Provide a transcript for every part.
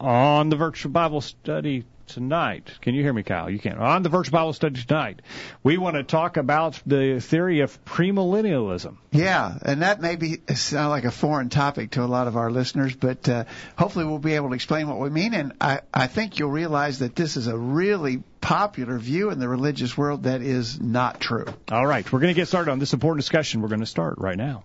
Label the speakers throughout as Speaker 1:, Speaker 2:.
Speaker 1: on the virtual Bible study tonight. Can you hear me, Kyle? You can. On the virtual Bible study tonight, we want to talk about the theory of premillennialism.
Speaker 2: Yeah, and that may be sound like a foreign topic to a lot of our listeners, but uh, hopefully we'll be able to explain what we mean. And I, I think you'll realize that this is a really popular view in the religious world that is not true.
Speaker 1: All right, we're going to get started on this important discussion. We're going to start right now.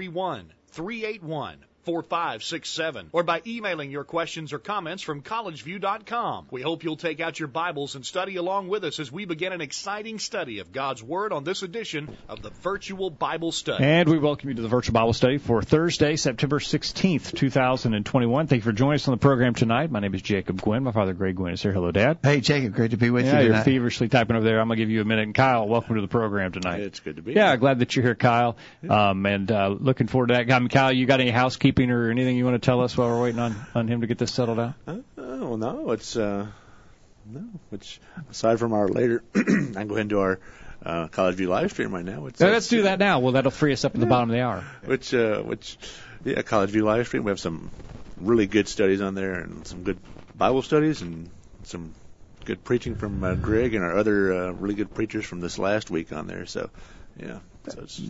Speaker 3: 331 381 4567 or by emailing your questions or comments from collegeview.com. We hope you'll take out your Bibles and study along with us as we begin an exciting study of God's Word on this edition of the Virtual Bible Study.
Speaker 1: And we welcome you to the Virtual Bible Study for Thursday, September 16th, 2021. Thank you for joining us on the program tonight. My name is Jacob Gwynn. My father, Greg Gwynn, is here. Hello, Dad.
Speaker 2: Hey, Jacob, great to be with
Speaker 1: yeah,
Speaker 2: you
Speaker 1: you're
Speaker 2: tonight.
Speaker 1: feverishly typing over there. I'm going to give you a minute. And Kyle, welcome to the program tonight.
Speaker 4: It's good to be.
Speaker 1: Yeah,
Speaker 4: here.
Speaker 1: Yeah, glad that you're here, Kyle. Um, and uh, looking forward to that. I mean, Kyle, you got any housekeeping or anything you want to tell us while we're waiting on, on him to get this settled out?
Speaker 4: Uh, oh no, it's uh, no. Which aside from our later, I can go do our uh, College View live stream right now. Which,
Speaker 1: So let's do that now. Well, that'll free us up at the bottom of the hour.
Speaker 4: Which uh, which yeah, College View live stream. We have some really good studies on there and some good Bible studies and some good preaching from uh, Greg and our other uh, really good preachers from this last week on there. So yeah,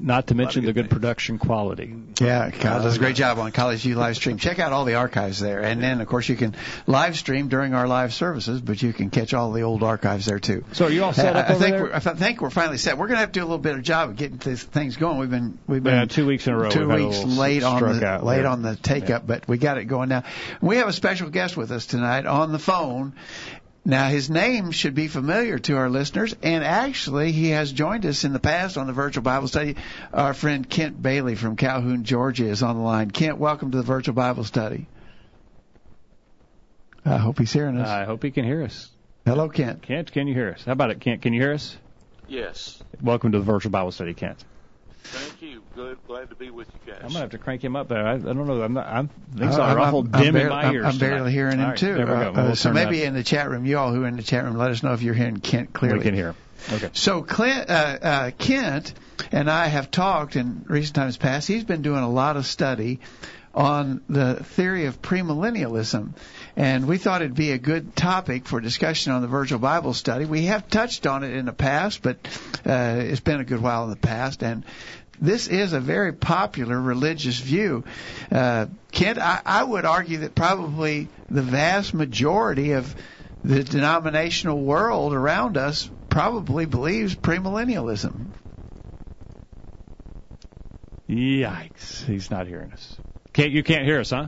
Speaker 1: Not to mention
Speaker 4: of
Speaker 1: the good
Speaker 4: things.
Speaker 1: production quality.
Speaker 2: Yeah, Kyle does a great job on College View live stream. Check out all the archives there, and then of course you can live stream during our live services, but you can catch all the old archives there too.
Speaker 1: So are you all set
Speaker 2: I,
Speaker 1: up
Speaker 2: I
Speaker 1: over
Speaker 2: think
Speaker 1: there?
Speaker 2: we're, I think we're finally set. We're going to have to do a little bit of job of getting these things going. We've been we've been
Speaker 1: Yeah, two weeks in a row.
Speaker 2: two
Speaker 1: we've
Speaker 2: weeks late on the late
Speaker 1: there.
Speaker 2: on the take up, but we got it going now. We have a special guest with us tonight on the phone. Now his name should be familiar to our listeners, and actually he has joined us in the past on the virtual Bible study. Our friend Kent Bailey from Calhoun, Georgia, is on the line. Kent, welcome to the virtual Bible study. I hope he's hearing us.
Speaker 1: I hope he can hear us.
Speaker 2: Hello, Kent.
Speaker 1: Kent, can you hear us? How about it, Kent? Can you hear us?
Speaker 5: Yes.
Speaker 1: Welcome to the virtual Bible study, Kent.
Speaker 5: Thank you. Good. Glad to be with you guys.
Speaker 1: I'm gonna have to crank him up there. I, I don't know. I'm not. I'm things
Speaker 2: Uh,
Speaker 1: are awful
Speaker 2: I'm,
Speaker 1: dim
Speaker 2: barely,
Speaker 1: in my
Speaker 2: I'm-
Speaker 1: ears.
Speaker 2: I'm barely
Speaker 1: tonight.
Speaker 2: hearing him
Speaker 1: right,
Speaker 2: too.
Speaker 1: There we go.
Speaker 2: Uh,
Speaker 1: We'll
Speaker 2: so maybe
Speaker 1: that-
Speaker 2: in the chat room, you all who are in the chat room, let us know if you're hearing Kent clearly.
Speaker 1: we can hear. Okay.
Speaker 2: So Clint, uh, uh, Kent and I have talked in recent times past. He's been doing a lot of study on the theory of premillennialism, and we thought it'd be a good topic for discussion on the Virtual Bible Study. We have touched on it in the past, but uh, it's been a good while in the past, and this is a very popular religious view. Uh, Kent, I, I would argue that probably the vast majority of the denominational world around us probably believes premillennialism.
Speaker 1: Yikes! He's not hearing us. Can't you can't hear us, huh?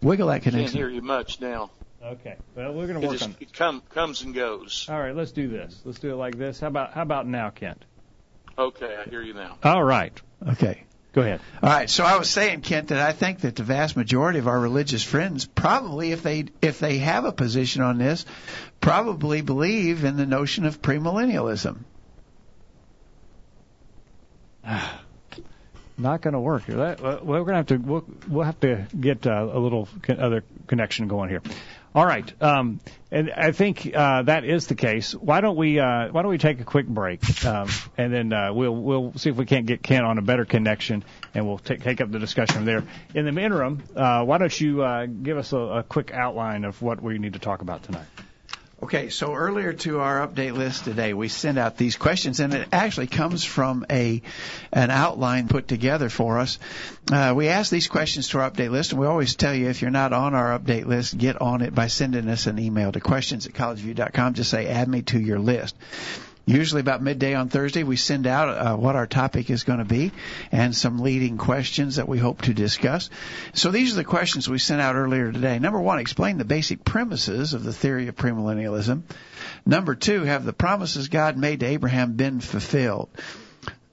Speaker 2: Wiggle that connection.
Speaker 5: Can't hear you much now.
Speaker 1: Okay. Well, we're gonna
Speaker 5: It,
Speaker 1: work
Speaker 5: just,
Speaker 1: on.
Speaker 5: it come, comes and goes.
Speaker 1: All right. Let's do this. Let's do it like this. How about how about now, Kent?
Speaker 5: Okay, I hear you now.
Speaker 1: All right.
Speaker 2: Okay.
Speaker 1: Go ahead.
Speaker 2: All right. So I was saying, Kent, that I think that the vast majority of our religious friends probably, if they if they have a position on this, probably believe in the notion of premillennialism.
Speaker 1: Not going to work. Well, we're going to have to we'll, we'll have to get uh, a little con- other connection going here. All right, um, and I think uh, that is the case. Why don't we uh, Why don't we take a quick break, um, and then uh, we'll we'll see if we can't get Ken on a better connection, and we'll take take up the discussion there. In the interim, uh, why don't you uh, give us a, a quick outline of what we need to talk about tonight?
Speaker 2: Okay, so earlier to our update list today, we sent out these questions, and it actually comes from a an outline put together for us. Uh, we ask these questions to our update list, and we always tell you if you're not on our update list, get on it by sending us an email to questions at collegeview.com. Just say, add me to your list. Usually about midday on Thursday, we send out uh, what our topic is going to be and some leading questions that we hope to discuss. So these are the questions we sent out earlier today. Number one, explain the basic premises of the theory of premillennialism. Number two, have the promises God made to Abraham been fulfilled?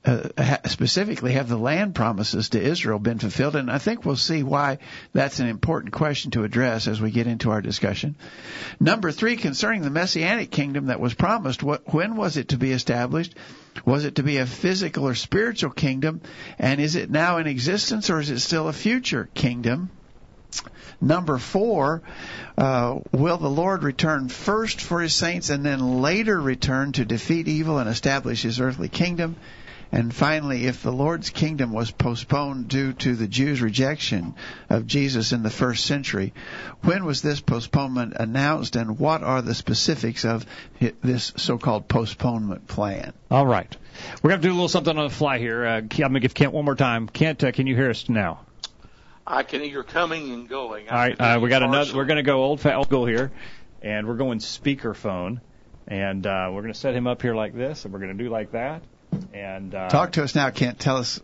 Speaker 2: Uh, specifically have the land promises to Israel been fulfilled? And I think we'll see why that's an important question to address as we get into our discussion. Number three, concerning the messianic kingdom that was promised, what, when was it to be established? Was it to be a physical or spiritual kingdom? And is it now in existence or is it still a future kingdom? Number four, uh, will the Lord return first for his saints and then later return to defeat evil and establish his earthly kingdom? And finally, if the Lord's kingdom was postponed due to the Jews' rejection of Jesus in the first century, when was this postponement announced and what are the specifics of this so-called postponement plan?
Speaker 1: All right. We're going to do a little something on the fly here. Uh, I'm going to give Kent one more time. Kent, uh, can you hear us now?
Speaker 5: I can hear you coming and going.
Speaker 1: All right, uh, we got another. We're going to go old old school here, and we're going speakerphone, and uh, we're going to set him up here like this, and we're going to do like that, and uh,
Speaker 2: talk to us now. Kent, tell us.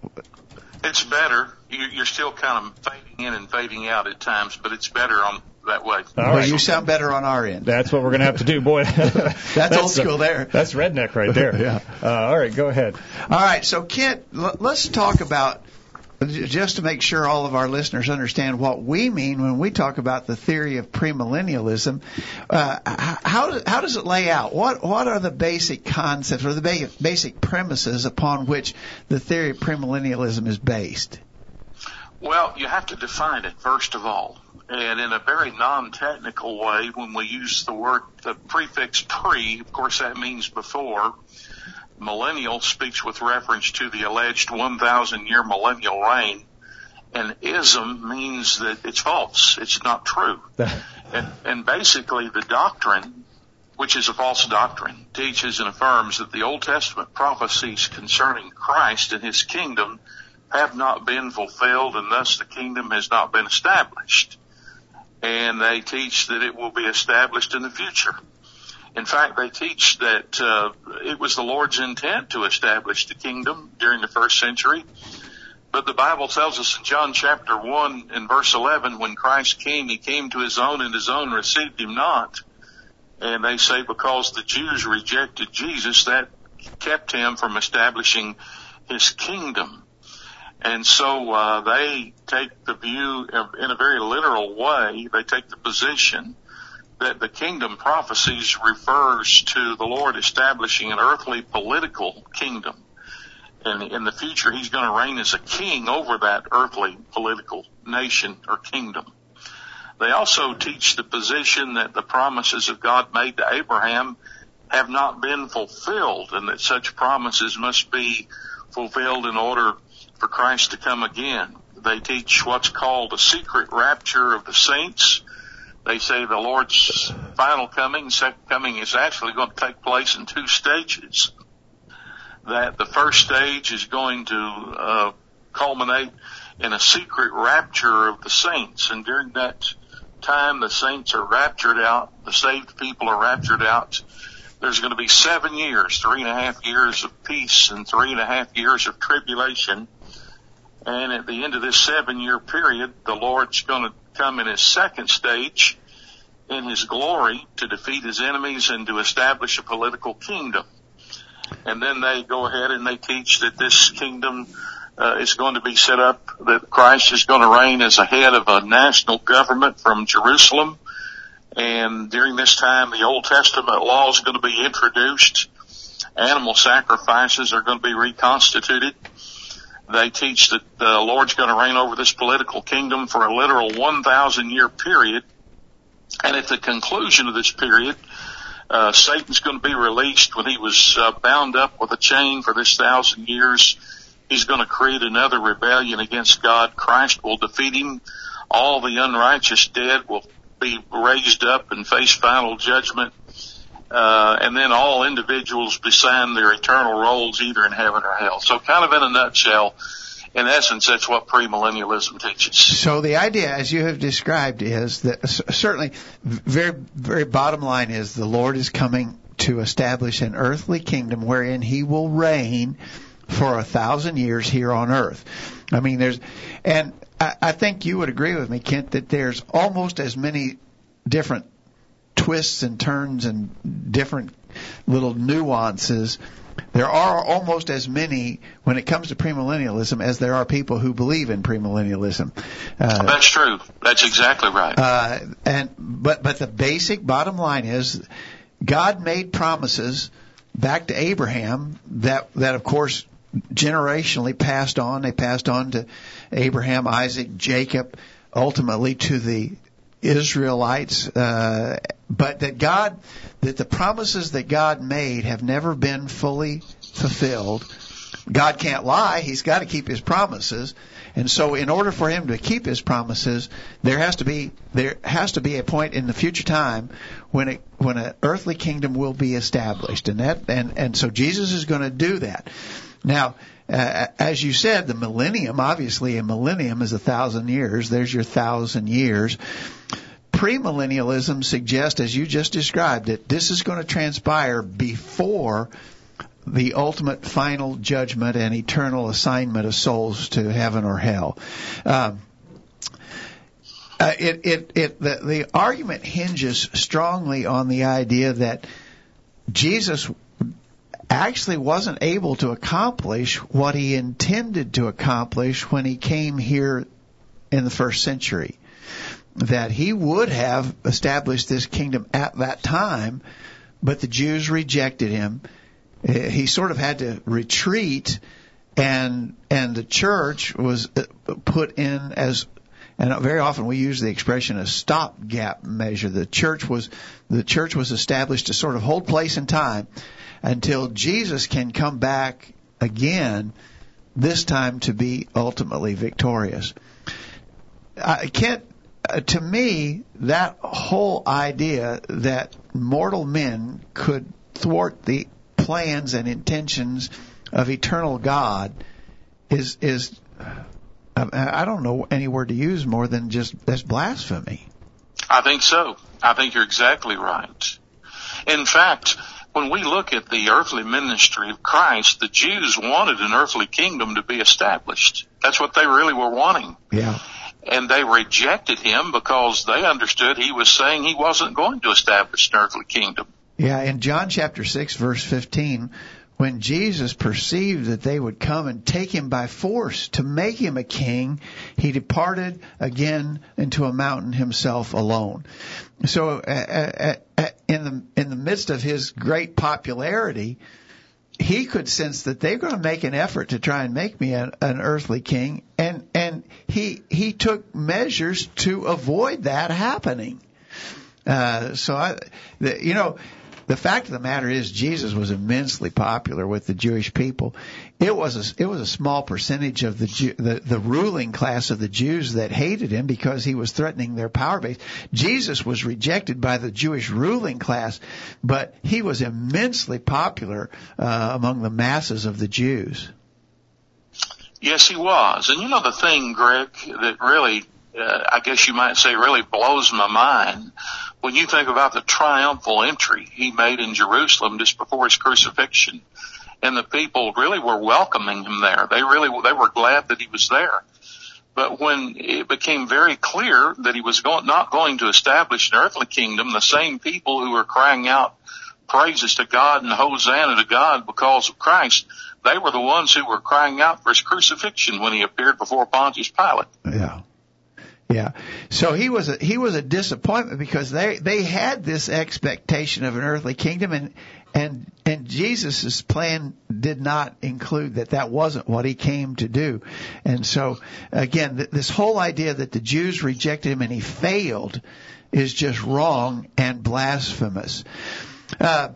Speaker 5: It's better. You're still kind of fading in and fading out at times, but it's better on that way. All
Speaker 2: well, right. you sound better on our end.
Speaker 1: That's what we're going to have to do, boy.
Speaker 2: that's, that's, old school there.
Speaker 1: That's redneck right there.
Speaker 2: yeah.
Speaker 1: Uh, all right, go ahead.
Speaker 2: All right, so Kent, l- let's talk about just to make sure all of our listeners understand what we mean when we talk about the theory of premillennialism, uh, how how does it lay out? What what are the basic concepts or the basic premises upon which the theory of premillennialism is based?
Speaker 5: Well, you have to define it first of all, and in a very non-technical way. When we use the word the prefix pre, of course that means before millennial speaks with reference to the alleged 1,000 year millennial reign. And ism means that it's false. It's not true. and, and basically the doctrine, which is a false doctrine, teaches and affirms that the Old Testament prophecies concerning Christ and his kingdom have not been fulfilled and thus the kingdom has not been established. And they teach that it will be established in the future. In fact, they teach that uh, it was the Lord's intent to establish the kingdom during the first century. But the Bible tells us in John chapter 1 and verse 11, when Christ came, he came to his own and his own received him not. And they say because the Jews rejected Jesus, that kept him from establishing his kingdom. And so uh, they take the view of, in a very literal way. They take the position that the kingdom prophecies refers to the Lord establishing an earthly political kingdom. And in the future, he's going to reign as a king over that earthly political nation or kingdom. They also teach the position that the promises of God made to Abraham have not been fulfilled and that such promises must be fulfilled in order for Christ to come again. They teach what's called a secret rapture of the saints they say the Lord's final coming, second coming is actually going to take place in two stages. That the first stage is going to uh, culminate in a secret rapture of the saints, and during that time the saints are raptured out, the saved people are raptured out. There's going to be seven years, three and a half years of peace and three and a half years of tribulation. And at the end of this seven year period, the Lord's going to come in his second stage in his glory to defeat his enemies and to establish a political kingdom. And then they go ahead and they teach that this kingdom uh, is going to be set up, that Christ is going to reign as a head of a national government from Jerusalem. And during this time, the Old Testament law is going to be introduced. Animal sacrifices are going to be reconstituted. They teach that the Lord's going to reign over this political kingdom for a literal 1,000 year period. And at the conclusion of this period, uh, Satan's going to be released when he was uh, bound up with a chain for this thousand years. He's going to create another rebellion against God. Christ will defeat him. All the unrighteous dead will be raised up and face final judgment. Uh, and then all individuals be their eternal roles either in heaven or hell. So kind of in a nutshell, in essence, that's what premillennialism teaches.
Speaker 2: So the idea, as you have described, is that certainly, very, very bottom line is the Lord is coming to establish an earthly kingdom wherein He will reign for a thousand years here on earth. I mean, there's, and I, I think you would agree with me, Kent, that there's almost as many different twists and turns and different little nuances there are almost as many when it comes to premillennialism as there are people who believe in premillennialism.
Speaker 5: Uh, That's true. That's exactly right.
Speaker 2: Uh, and but but the basic bottom line is, God made promises back to Abraham that that of course generationally passed on. They passed on to Abraham, Isaac, Jacob, ultimately to the Israelites. Uh, but that God, that the promises that God made have never been fully fulfilled. God can't lie. He's got to keep his promises. And so in order for him to keep his promises, there has to be there has to be a point in the future time when it when an earthly kingdom will be established. And that and and so Jesus is going to do that. Now, uh, as you said, the millennium, obviously a millennium is a thousand years. There's your thousand years. Premillennialism suggests, as you just described it, this is going to transpire before the ultimate final judgment and eternal assignment of souls to heaven or hell. Um, uh, it, it, it, the, the argument hinges strongly on the idea that Jesus actually wasn't able to accomplish what he intended to accomplish when he came here in the first century. That he would have established this kingdom at that time, but the Jews rejected him. Eh, he sort of had to retreat, and and the church was uh, put in as and very often we use the expression a stopgap measure. The church was the church was established to sort of hold place in time until Jesus can come back again, this time to be ultimately victorious. I can't, uh, to me, that whole idea that mortal men could thwart the plans and intentions of eternal God is is I don't know any word to use more than just that's blasphemy.
Speaker 5: I think so. I think you're exactly right. In fact, when we look at the earthly ministry of Christ, the Jews wanted an earthly kingdom to be established. That's what they really were wanting.
Speaker 2: Yeah.
Speaker 5: And they rejected him because they understood he was saying he wasn't going to establish an earthly kingdom.
Speaker 2: Yeah, in John chapter 6 verse 15, when Jesus perceived that they would come and take him by force to make him a king, he departed again into a mountain himself alone. So uh, uh, uh, in the in the midst of his great popularity, he could sense that they're going to make an effort to try and make me an, an earthly king, and and he he took measures to avoid that happening. Uh, so I, the, you know, the fact of the matter is Jesus was immensely popular with the Jewish people. It was a, it was a small percentage of the, Jew, the the ruling class of the Jews that hated him because he was threatening their power base. Jesus was rejected by the Jewish ruling class, but he was immensely popular uh, among the masses of the Jews.
Speaker 5: Yes, he was. And you know the thing, Greg, that really, uh, I guess you might say, really blows my mind when you think about the triumphal entry he made in Jerusalem just before his crucifixion, and the people really were welcoming him there. They really they were glad that he was there. But when it became very clear that he was going, not going to establish an earthly kingdom, the same people who were crying out praises to God and Hosanna to God because of Christ, they were the ones who were crying out for his crucifixion when he appeared before Pontius Pilate.
Speaker 2: Yeah. Yeah. So he was a, he was a disappointment because they they had this expectation of an earthly kingdom and and and Jesus's plan did not include that that wasn't what he came to do. And so again th- this whole idea that the Jews rejected him and he failed is just wrong and blasphemous. Uh,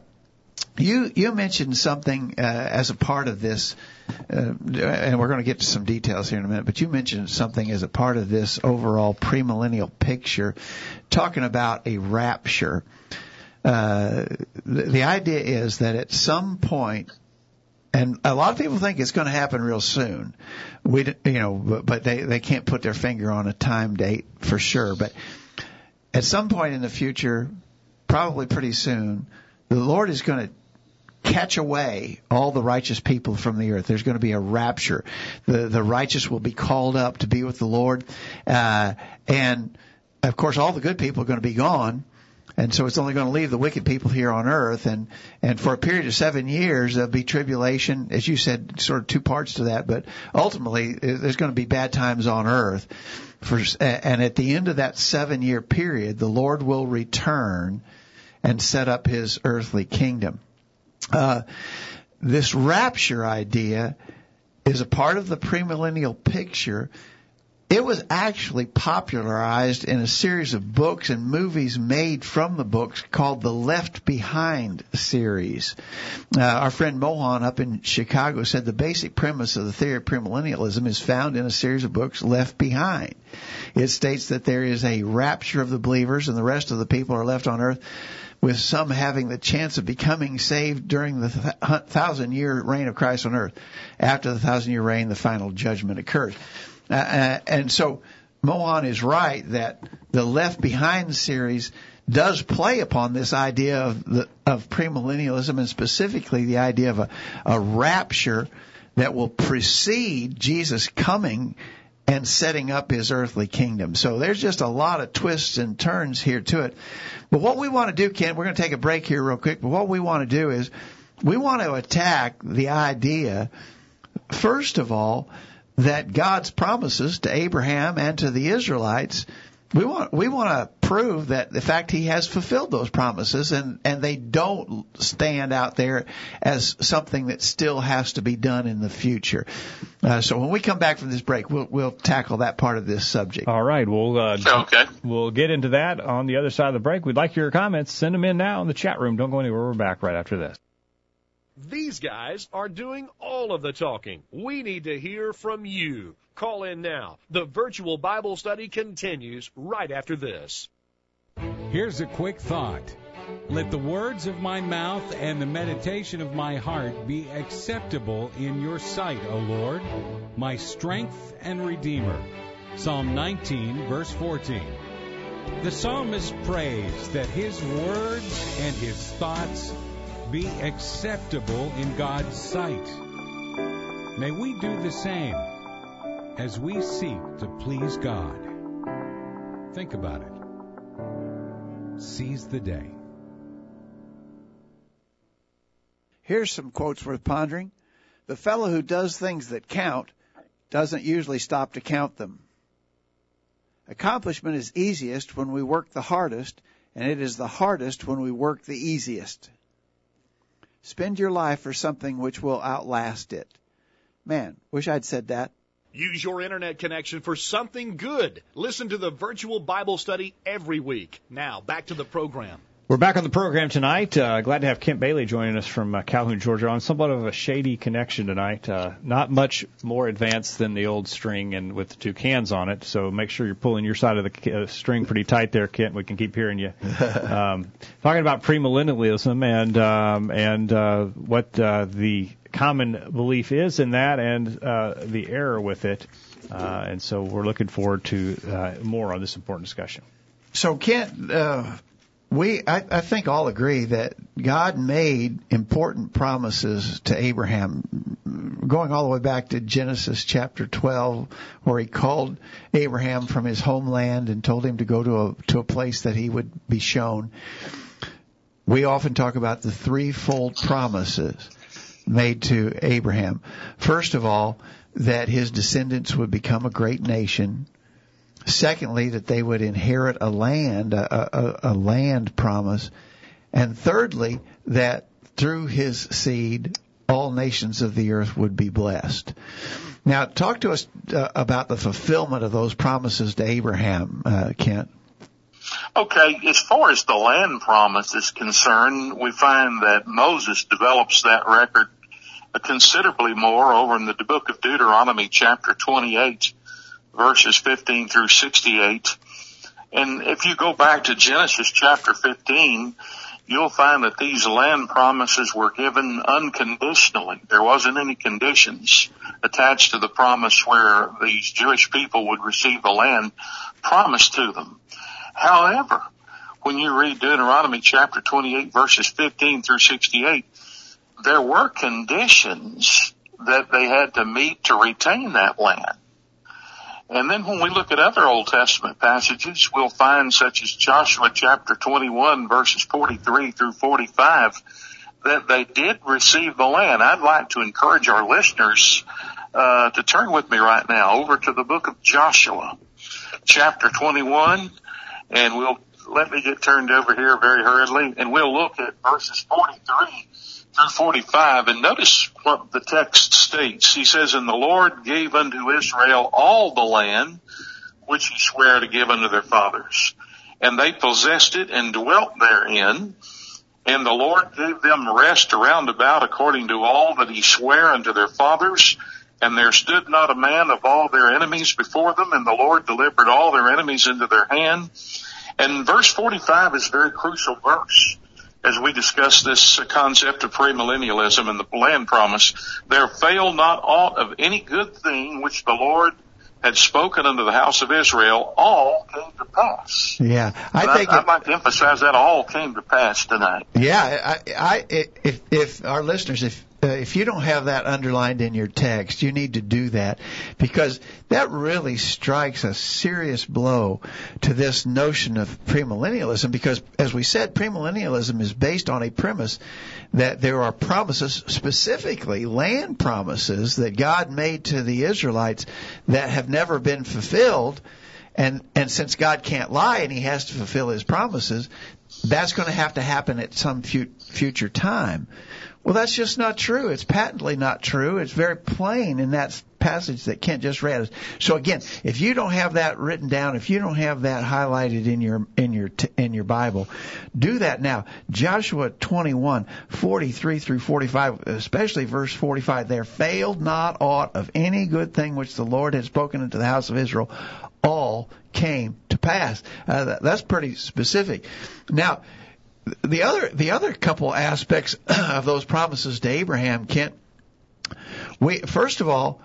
Speaker 2: you you mentioned something uh, as a part of this, uh, and we're going to get to some details here in a minute. But you mentioned something as a part of this overall premillennial picture, talking about a rapture. Uh, the, the idea is that at some point, and a lot of people think it's going to happen real soon. We, you know, but, but they they can't put their finger on a time date for sure. But at some point in the future, probably pretty soon, the Lord is going to catch away all the righteous people from the earth. There's going to be a rapture. The the righteous will be called up to be with the Lord, uh, and of course all the good people are going to be gone. and so it's only going to leave the wicked people here on earth and and for a period of seven years there'll be tribulation as you said sort of two parts to that but ultimately there's going to be bad times on earth for and at the end of that seven year period the lord will return and set up his earthly kingdom uh, this rapture idea is a part of the premillennial picture it was actually popularized in a series of books and movies made from the books called the Left Behind series. Uh, our friend Mohan up in Chicago said the basic premise of the theory of premillennialism is found in a series of books Left Behind. It states that there is a rapture of the believers and the rest of the people are left on earth with some having the chance of becoming saved during the th- thousand year reign of Christ on earth. After the thousand year reign, the final judgment occurs. Uh, uh, and so Mohan is right that the Left Behind series does play upon this idea of the, of premillennialism and specifically the idea of a, a rapture that will precede Jesus coming and setting up his earthly kingdom. So there's just a lot of twists and turns here to it. But what we want to do, Ken, we're going to take a break here real quick, but what we want to do is we want to attack the idea, first of all, that God's promises to Abraham and to the Israelites, we want we want to prove that the fact He has fulfilled those promises, and and they don't stand out there as something that still has to be done in the future. Uh, so when we come back from this break, we'll we'll tackle that part of this subject.
Speaker 1: All right, we'll uh,
Speaker 5: okay.
Speaker 1: We'll get into that on the other side of the break. We'd like your comments. Send them in now in the chat room. Don't go anywhere. We're back right after this.
Speaker 3: These guys are doing all of the talking. We need to hear from you. Call in now. The virtual Bible study continues right after this.
Speaker 6: Here's a quick thought. Let the words of my mouth and the meditation of my heart be acceptable in your sight, O Lord, my strength and redeemer. Psalm 19, verse 14. The psalmist prays that his words and his thoughts be acceptable in God's sight. May we do the same as we seek to please God. Think about it. Seize the day.
Speaker 2: Here's some quotes worth pondering. The fellow who does things that count doesn't usually stop to count them. Accomplishment is easiest when we work the hardest, and it is the hardest when we work the easiest. Spend your life for something which will outlast it. Man, wish I'd said that.
Speaker 3: Use your internet connection for something good. Listen to the virtual Bible study every week. Now, back to the program.
Speaker 1: We're back on the program tonight. Uh, glad to have Kent Bailey joining us from uh, Calhoun, Georgia, on somewhat of a shady connection tonight. Uh, not much more advanced than the old string, and with the two cans on it. So make sure you're pulling your side of the uh, string pretty tight there, Kent. We can keep hearing you. um, talking about premillennialism and um, and uh, what uh, the common belief is in that, and uh, the error with it. Uh, and so we're looking forward to uh, more on this important discussion.
Speaker 2: So Kent. Uh we I, I think all agree that God made important promises to Abraham, going all the way back to Genesis chapter 12, where He called Abraham from his homeland and told him to go to a to a place that he would be shown. We often talk about the threefold promises made to Abraham. First of all, that his descendants would become a great nation. Secondly, that they would inherit a land, a, a, a land promise. And thirdly, that through his seed, all nations of the earth would be blessed. Now, talk to us uh, about the fulfillment of those promises to Abraham, uh, Kent.
Speaker 5: Okay, as far as the land promise is concerned, we find that Moses develops that record considerably more over in the book of Deuteronomy chapter 28 verses 15 through 68. And if you go back to Genesis chapter 15, you'll find that these land promises were given unconditionally. There wasn't any conditions attached to the promise where these Jewish people would receive the land promised to them. However, when you read Deuteronomy chapter 28 verses 15 through 68, there were conditions that they had to meet to retain that land. And then when we look at other Old Testament passages, we'll find such as Joshua chapter 21 verses 43 through 45 that they did receive the land. I'd like to encourage our listeners uh, to turn with me right now over to the book of Joshua, chapter 21, and we'll let me get turned over here very hurriedly, and we'll look at verses 43 through 45, and notice what the text states. He says, And the Lord gave unto Israel all the land which he sware to give unto their fathers. And they possessed it and dwelt therein. And the Lord gave them rest around about according to all that he sware unto their fathers. And there stood not a man of all their enemies before them, and the Lord delivered all their enemies into their hand. And verse 45 is a very crucial verse as we discuss this concept of premillennialism and the land promise. There failed not aught of any good thing which the Lord had spoken unto the house of Israel, all came to pass.
Speaker 2: Yeah, I think
Speaker 5: I, would like to emphasize that all came to pass tonight.
Speaker 2: Yeah, I, I, if if our listeners, if uh, if you don't have that underlined in your text, you need to do that because that really strikes a serious blow to this notion of premillennialism. Because, as we said, premillennialism is based on a premise that there are promises, specifically land promises, that God made to the Israelites that have never been fulfilled. And and since God can't lie and He has to fulfill His promises, that's going to have to happen at some fu- future time. Well, that's just not true. It's patently not true. It's very plain in that passage that Kent just read. So again, if you don't have that written down, if you don't have that highlighted in your in your in your Bible, do that now. Joshua 21, 43 through 45, especially verse 45. There failed not aught of any good thing which the Lord had spoken unto the house of Israel. All came to pass. Uh, that, that's pretty specific. Now, the other the other couple aspects of those promises to Abraham, Kent. We first of all,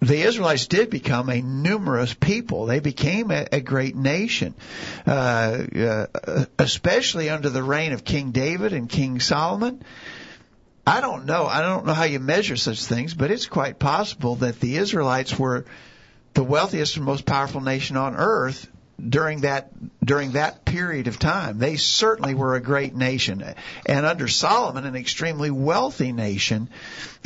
Speaker 2: the Israelites did become a numerous people. They became a, a great nation, uh, uh, especially under the reign of King David and King Solomon. I don't know. I don't know how you measure such things, but it's quite possible that the Israelites were the wealthiest and most powerful nation on earth during that during that period of time. They certainly were a great nation, and under Solomon, an extremely wealthy nation.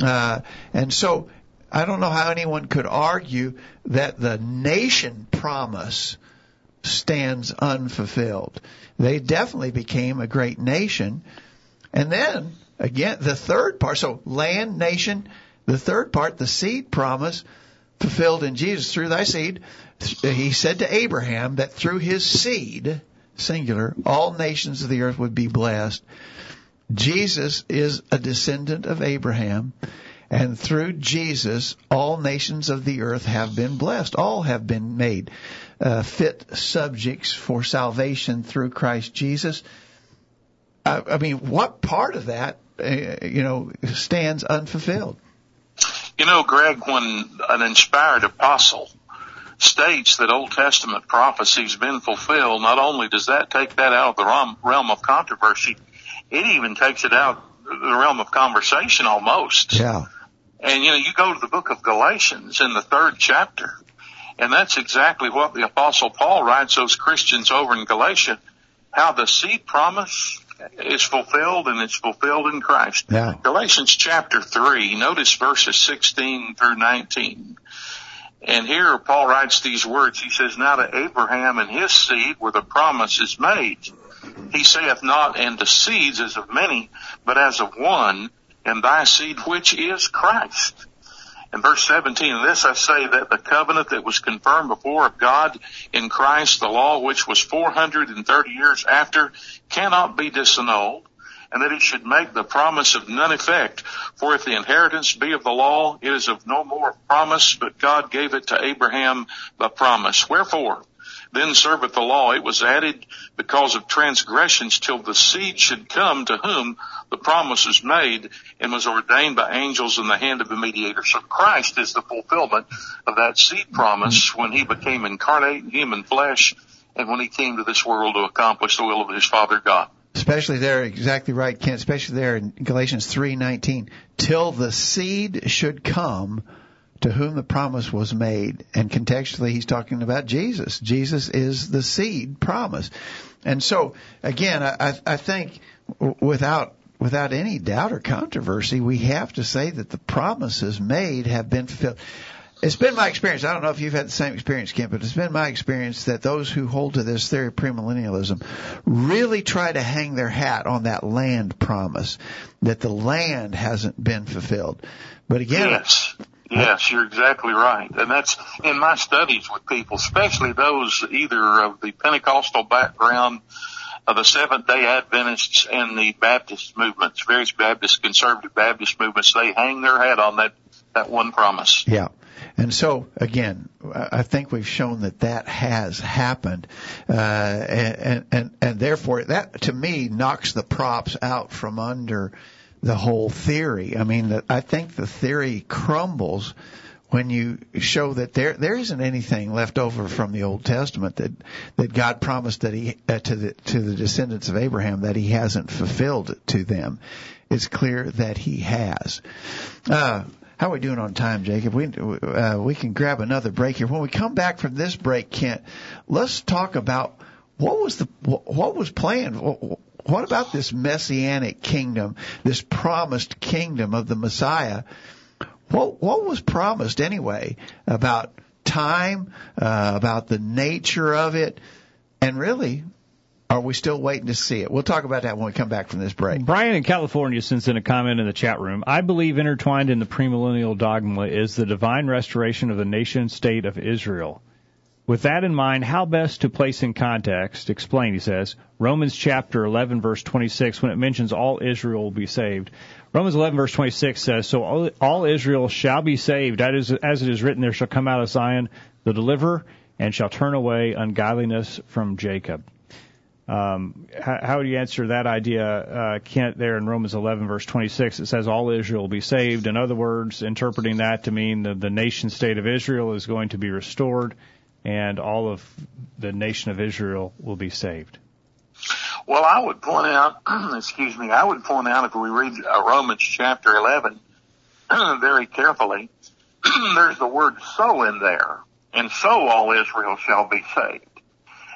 Speaker 2: Uh, and so, I don't know how anyone could argue that the nation promise stands unfulfilled. They definitely became a great nation, and then again, the third part. So, land, nation. The third part, the seed promise fulfilled in Jesus through thy seed. He said to Abraham that through his seed, singular, all nations of the earth would be blessed. Jesus is a descendant of Abraham, and through Jesus, all nations of the earth have been blessed. All have been made uh, fit subjects for salvation through Christ Jesus. I, I mean, what part of that, uh, you know, stands unfulfilled?
Speaker 5: You know, Greg, when an inspired apostle states that Old Testament prophecy's been fulfilled, not only does that take that out of the realm, realm of controversy, it even takes it out of the realm of conversation almost.
Speaker 2: Yeah.
Speaker 5: And you know, you go to the book of Galatians in the third chapter, and that's exactly what the apostle Paul writes those Christians over in Galatia, how the seed promise is fulfilled and it's fulfilled in Christ.
Speaker 2: Yeah.
Speaker 5: Galatians chapter 3, notice verses 16 through 19. And here Paul writes these words. He says, Now to Abraham and his seed were the promise is made. He saith not, and to seeds as of many, but as of one, and thy seed which is Christ. In verse 17, and this I say that the covenant that was confirmed before of God in Christ, the law which was 430 years after, cannot be disannulled, and that it should make the promise of none effect. For if the inheritance be of the law, it is of no more promise, but God gave it to Abraham by promise. Wherefore, then serveth the law. It was added because of transgressions till the seed should come to whom the promise was made and was ordained by angels in the hand of the mediator. So Christ is the fulfillment of that seed promise when he became incarnate in human flesh and when he came to this world to accomplish the will of his Father God.
Speaker 2: especially there, exactly right, Ken. Especially there in Galatians three nineteen, till the seed should come to whom the promise was made. And contextually, he's talking about Jesus. Jesus is the seed promise. And so, again, I, I think without without any doubt or controversy, we have to say that the promises made have been fulfilled. It's been my experience. I don't know if you've had the same experience, Kent, but it's been my experience that those who hold to this theory of premillennialism really try to hang their hat on that land promise, that the land hasn't been fulfilled. But again,
Speaker 5: yes. Yes, you're exactly right. And that's in my studies with people, especially those either of the Pentecostal background, of the Seventh day Adventists and the Baptist movements, various Baptist, conservative Baptist movements, they hang their hat on that, that one promise.
Speaker 2: Yeah. And so, again, I think we've shown that that has happened, uh, and, and and therefore that to me knocks the props out from under the whole theory. I mean, I think the theory crumbles when you show that there there isn't anything left over from the Old Testament that that God promised that he uh, to the to the descendants of Abraham that he hasn't fulfilled to them. It's clear that he has. Uh, how are we doing on time, Jacob? We uh, we can grab another break here. When we come back from this break, Kent, let's talk about what was the what was planned. What about this messianic kingdom, this promised kingdom of the Messiah? What what was promised anyway about time, uh, about the nature of it, and really are we still waiting to see it? We'll talk about that when we come back from this break.
Speaker 1: Brian in California sends in a comment in the chat room. I believe intertwined in the premillennial dogma is the divine restoration of the nation state of Israel. With that in mind, how best to place in context, explain, he says, Romans chapter 11 verse 26 when it mentions all Israel will be saved. Romans 11 verse 26 says, So all, all Israel shall be saved, that is, as it is written, there shall come out of Zion the deliverer, and shall turn away ungodliness from Jacob. Um, how, how do you answer that idea, uh, Kent, there in Romans 11, verse 26? It says, All Israel will be saved. In other words, interpreting that to mean that the nation state of Israel is going to be restored and all of the nation of Israel will be saved.
Speaker 5: Well, I would point out, excuse me, I would point out if we read uh, Romans chapter 11 very carefully, there's the word so in there. And so all Israel shall be saved.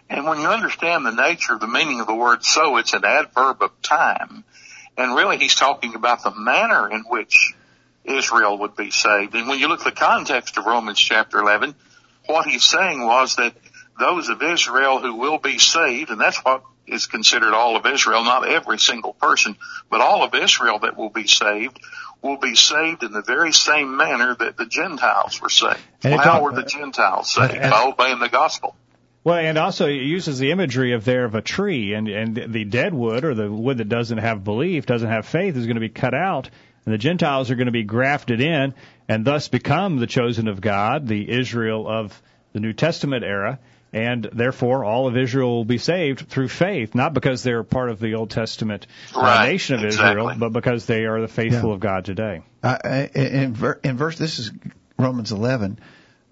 Speaker 5: And when you understand the nature of the meaning of the word so, it's an adverb of time. And really he's talking about the manner in which Israel would be saved. And when you look at the context of Romans chapter 11, what he's saying was that those of Israel who will be saved, and that's what is considered all of Israel, not every single person, but all of Israel that will be saved, will be saved in the very same manner that the Gentiles were saved. Well, how were the Gentiles saved? By obeying the gospel.
Speaker 1: Well, and also it uses the imagery of there of a tree, and and the dead wood or the wood that doesn't have belief, doesn't have faith, is going to be cut out, and the Gentiles are going to be grafted in, and thus become the chosen of God, the Israel of the New Testament era, and therefore all of Israel will be saved through faith, not because they're part of the Old Testament
Speaker 5: uh, right,
Speaker 1: nation of
Speaker 5: exactly.
Speaker 1: Israel, but because they are the faithful yeah. of God today.
Speaker 2: Uh, in, in verse, this is Romans 11.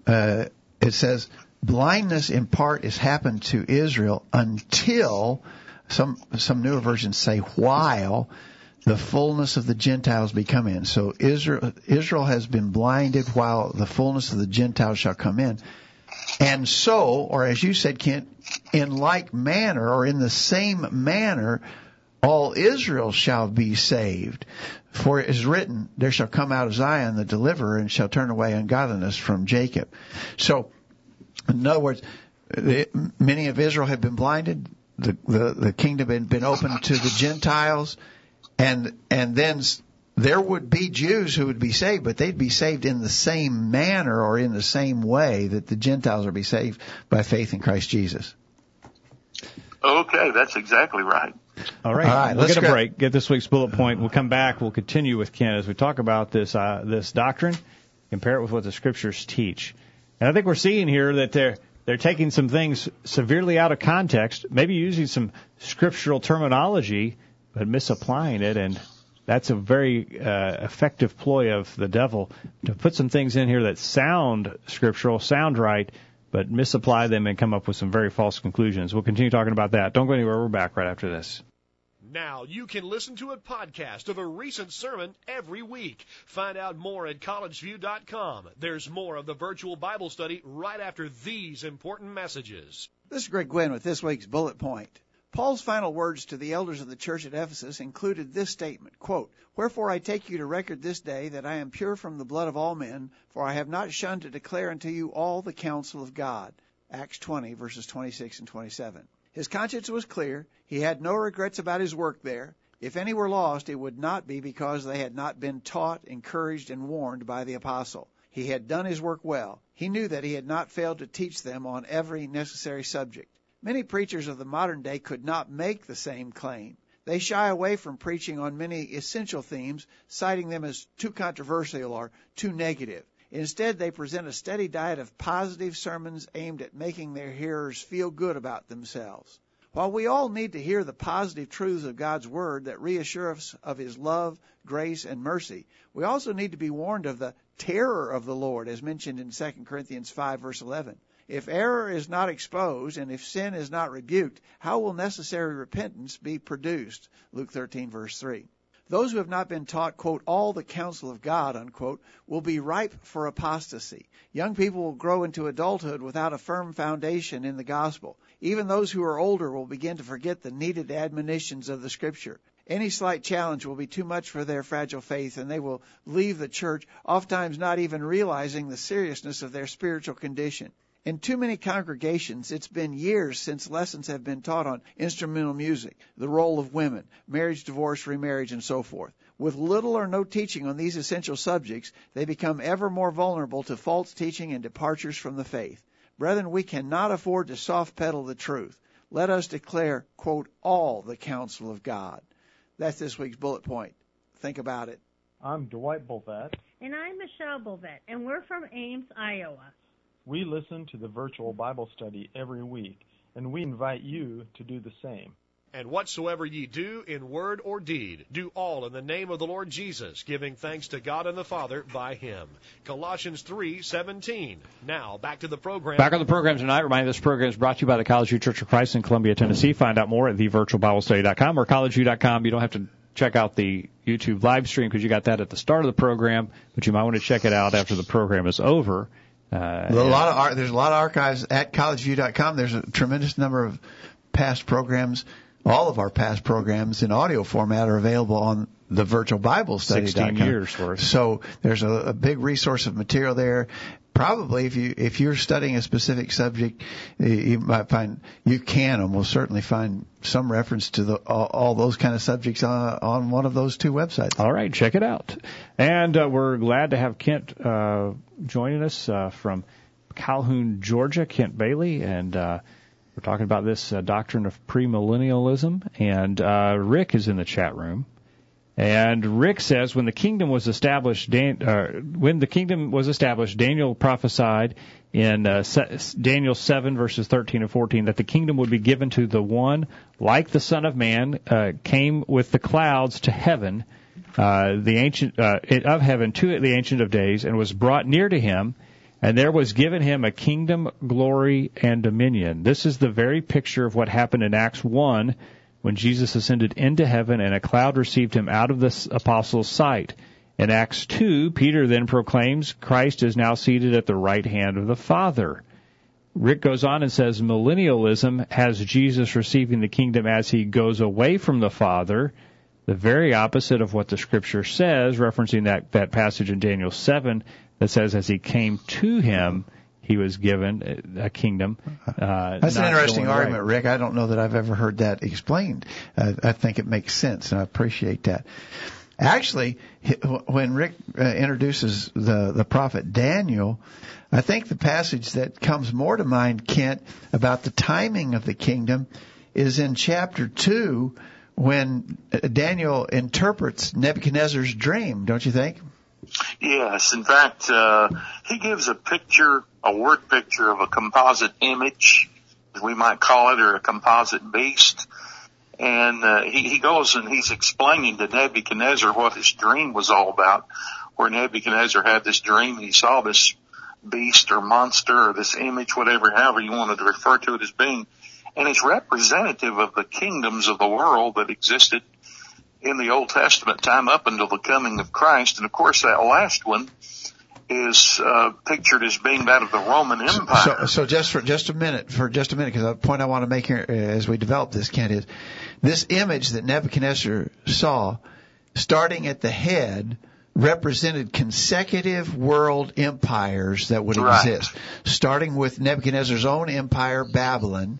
Speaker 2: Uh, it says blindness in part has happened to Israel until some some newer versions say while the fullness of the Gentiles be come in. So Israel Israel has been blinded while the fullness of the Gentiles shall come in. And so, or as you said, Kent, in like manner or in the same manner, all Israel shall be saved. For it is written, there shall come out of Zion the deliverer and shall turn away ungodliness from Jacob. So in other words, many of Israel have been blinded. The, the, the kingdom had been opened to the Gentiles, and and then there would be Jews who would be saved, but they'd be saved in the same manner or in the same way that the Gentiles are be saved by faith in Christ Jesus.
Speaker 5: Okay, that's exactly right.
Speaker 1: All right,
Speaker 2: All right
Speaker 1: we'll
Speaker 2: let's
Speaker 1: get a break. Get this week's bullet point. We'll come back. We'll continue with Ken as we talk about this uh, this doctrine, compare it with what the scriptures teach. And I think we're seeing here that they're they're taking some things severely out of context, maybe using some scriptural terminology, but misapplying it, and that's a very uh, effective ploy of the devil to put some things in here that sound scriptural, sound right, but misapply them and come up with some very false conclusions. We'll continue talking about that. Don't go anywhere. We're back right after this.
Speaker 3: Now you can listen to a podcast of a recent sermon every week. Find out more at collegeview.com. There's more of the virtual Bible study right after these important messages.
Speaker 2: This is Greg Gwynn with this week's bullet point. Paul's final words to the elders of the church at Ephesus included this statement, quote, Wherefore I take you to record this day that I am pure from the blood of all men, for I have not shunned to declare unto you all the counsel of God. Acts 20, verses 26 and 27. His conscience was clear. He had no regrets about his work there. If any were lost, it would not be because they had not been taught, encouraged, and warned by the apostle. He had done his work well. He knew that he had not failed to teach them on every necessary subject. Many preachers of the modern day could not make the same claim. They shy away from preaching on many essential themes, citing them as too controversial or too negative. Instead, they present a steady diet of positive sermons aimed at making their hearers feel good about themselves. While we all need to hear the positive truths of God's Word that reassure us of His love, grace, and mercy, we also need to be warned of the terror of the Lord, as mentioned in 2 Corinthians 5, verse 11. If error is not exposed and if sin is not rebuked, how will necessary repentance be produced? Luke 13 verse 3. Those who have not been taught, quote, all the counsel of God, unquote, will be ripe for apostasy. Young people will grow into adulthood without a firm foundation in the gospel. Even those who are older will begin to forget the needed admonitions of the scripture. Any slight challenge will be too much for their fragile faith and they will leave the church, oftentimes not even realizing the seriousness of their spiritual condition. In too many congregations, it's been years since lessons have been taught on instrumental music, the role of women, marriage, divorce, remarriage, and so forth. With little or no teaching on these essential subjects, they become ever more vulnerable to false teaching and departures from the faith. Brethren, we cannot afford to soft pedal the truth. Let us declare, quote, all the counsel of God. That's this week's bullet point. Think about it.
Speaker 7: I'm Dwight Bolvat.
Speaker 8: And I'm Michelle Bolvet, and we're from Ames, Iowa.
Speaker 7: We listen to the virtual Bible study every week, and we invite you to do the same.
Speaker 3: And whatsoever ye do in word or deed, do all in the name of the Lord Jesus, giving thanks to God and the Father by him. Colossians 3:17. Now, back to the program.
Speaker 1: Back on the program tonight. Remind you this program is brought to you by the College View Church of Christ in Columbia, Tennessee. Find out more at thevirtualbiblestudy.com or collegeview.com. You don't have to check out the YouTube live stream because you got that at the start of the program, but you might want to check it out after the program is over.
Speaker 2: Uh, a lot of ar- there's a lot of archives at collegeview.com. There's a tremendous number of past programs. All of our past programs in audio format are available on the virtual Bible study.
Speaker 1: 16 years worth.
Speaker 2: So there's a, a big resource of material there. Probably if you if you're studying a specific subject, you might find you can almost certainly find some reference to the all, all those kind of subjects on, on one of those two websites.
Speaker 1: All right, check it out. And uh, we're glad to have Kent uh, joining us uh, from Calhoun, Georgia. Kent Bailey and. Uh, we're talking about this uh, doctrine of premillennialism, and uh, Rick is in the chat room. And Rick says, when the kingdom was established, Dan, uh, when the kingdom was established, Daniel prophesied in uh, Daniel 7 verses 13 and 14 that the kingdom would be given to the one like the Son of Man uh, came with the clouds to heaven, uh, the ancient uh, of heaven to the ancient of days, and was brought near to him. And there was given him a kingdom, glory, and dominion. This is the very picture of what happened in Acts 1 when Jesus ascended into heaven and a cloud received him out of the apostles' sight. In Acts 2, Peter then proclaims Christ is now seated at the right hand of the Father. Rick goes on and says millennialism has Jesus receiving the kingdom as he goes away from the Father, the very opposite of what the scripture says, referencing that, that passage in Daniel 7 that says as he came to him, he was given a kingdom.
Speaker 2: Uh, That's an interesting argument, Rick. I don't know that I've ever heard that explained. Uh, I think it makes sense, and I appreciate that. Actually, when Rick uh, introduces the the prophet Daniel, I think the passage that comes more to mind, Kent, about the timing of the kingdom, is in chapter two when Daniel interprets Nebuchadnezzar's dream. Don't you think?
Speaker 5: Yes, in fact, uh, he gives a picture, a word picture of a composite image, we might call it, or a composite beast. And uh, he, he goes and he's explaining to Nebuchadnezzar what his dream was all about, where Nebuchadnezzar had this dream and he saw this beast or monster or this image, whatever, however you wanted to refer to it as being, and it's representative of the kingdoms of the world that existed in the Old Testament time up until the coming of Christ. And of course, that last one is uh, pictured as being that of the Roman Empire.
Speaker 2: So, so just for just a minute, for just a minute, because the point I want to make here uh, as we develop this, Kent, is this image that Nebuchadnezzar saw, starting at the head, represented consecutive world empires that would
Speaker 5: Right.
Speaker 2: exist, starting with Nebuchadnezzar's own empire, Babylon,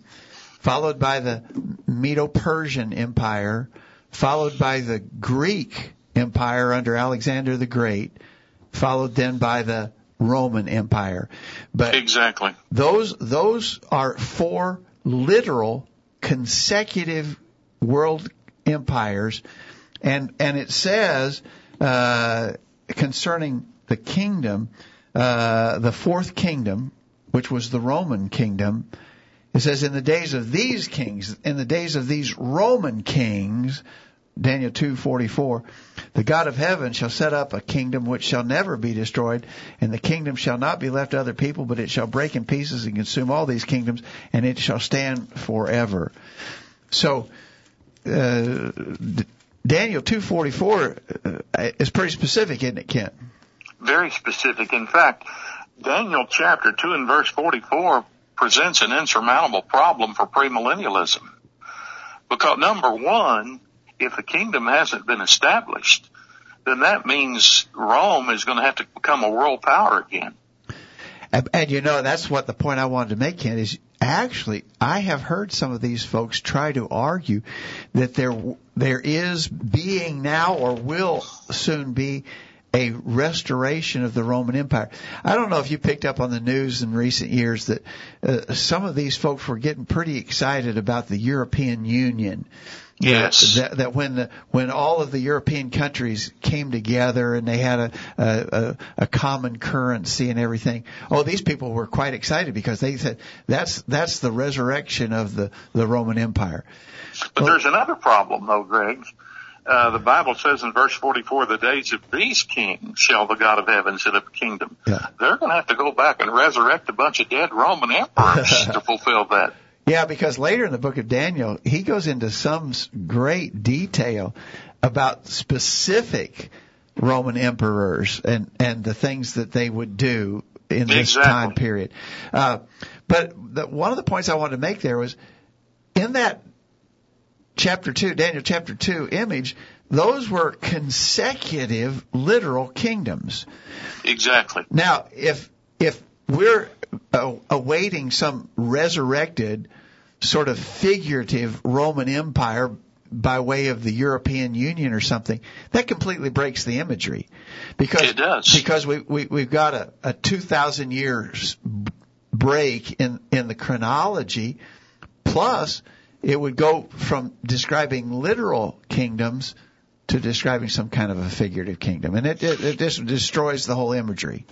Speaker 2: followed by the Medo-Persian Empire, followed by the Greek Empire under Alexander the Great, followed then by the Roman Empire. But
Speaker 5: exactly.
Speaker 2: those those are four literal consecutive world empires, and and it says uh, concerning the kingdom, uh, the fourth kingdom, which was the Roman kingdom. It says, in the days of these kings, in the days of these Roman kings, Daniel 2:44 The God of heaven shall set up a kingdom which shall never be destroyed and the kingdom shall not be left to other people but it shall break in pieces and consume all these kingdoms and it shall stand forever. So uh, Daniel 2:44 uh, is pretty specific isn't it Kent?
Speaker 5: Very specific. In fact, Daniel chapter 2 and verse 44 presents an insurmountable problem for premillennialism. Because number one, if the kingdom hasn't been established, then that means Rome is going to have to become a world power again.
Speaker 2: And, and you know, that's what the point I wanted to make, Ken, is actually, I have heard some of these folks try to argue that there, there is being now or will soon be a restoration of the Roman Empire. I don't know if you picked up on the news in recent years that uh, some of these folks were getting pretty excited about the European Union.
Speaker 5: Yes.
Speaker 2: That, that when the, when all of the European countries came together and they had a, a, a, a common currency and everything, oh, these people were quite excited because they said that's that's the resurrection of the the Roman Empire.
Speaker 5: But there's another problem though, Greg. Uh, the Bible says in verse 44, the days of these kings shall the God of heaven set up a kingdom.
Speaker 2: Yeah.
Speaker 5: They're going to have to go back and resurrect a bunch of dead Roman emperors to fulfill that.
Speaker 2: Yeah, because later in the book of Daniel, he goes into some great detail about specific Roman emperors and and the things that they would do in this
Speaker 5: Exactly.
Speaker 2: time period. Uh, but the, one of the points I wanted to make there was in that chapter two, Daniel chapter two image, those were consecutive literal kingdoms.
Speaker 5: Exactly.
Speaker 2: Now, if if we're uh, awaiting some resurrected sort of figurative Roman Empire by way of the European Union or something, that completely breaks the imagery, because
Speaker 5: It does.
Speaker 2: because we, we we've got a, a two thousand years break in in the chronology, plus it would go from describing literal kingdoms to describing some kind of a figurative kingdom, and it it, it just destroys the whole imagery.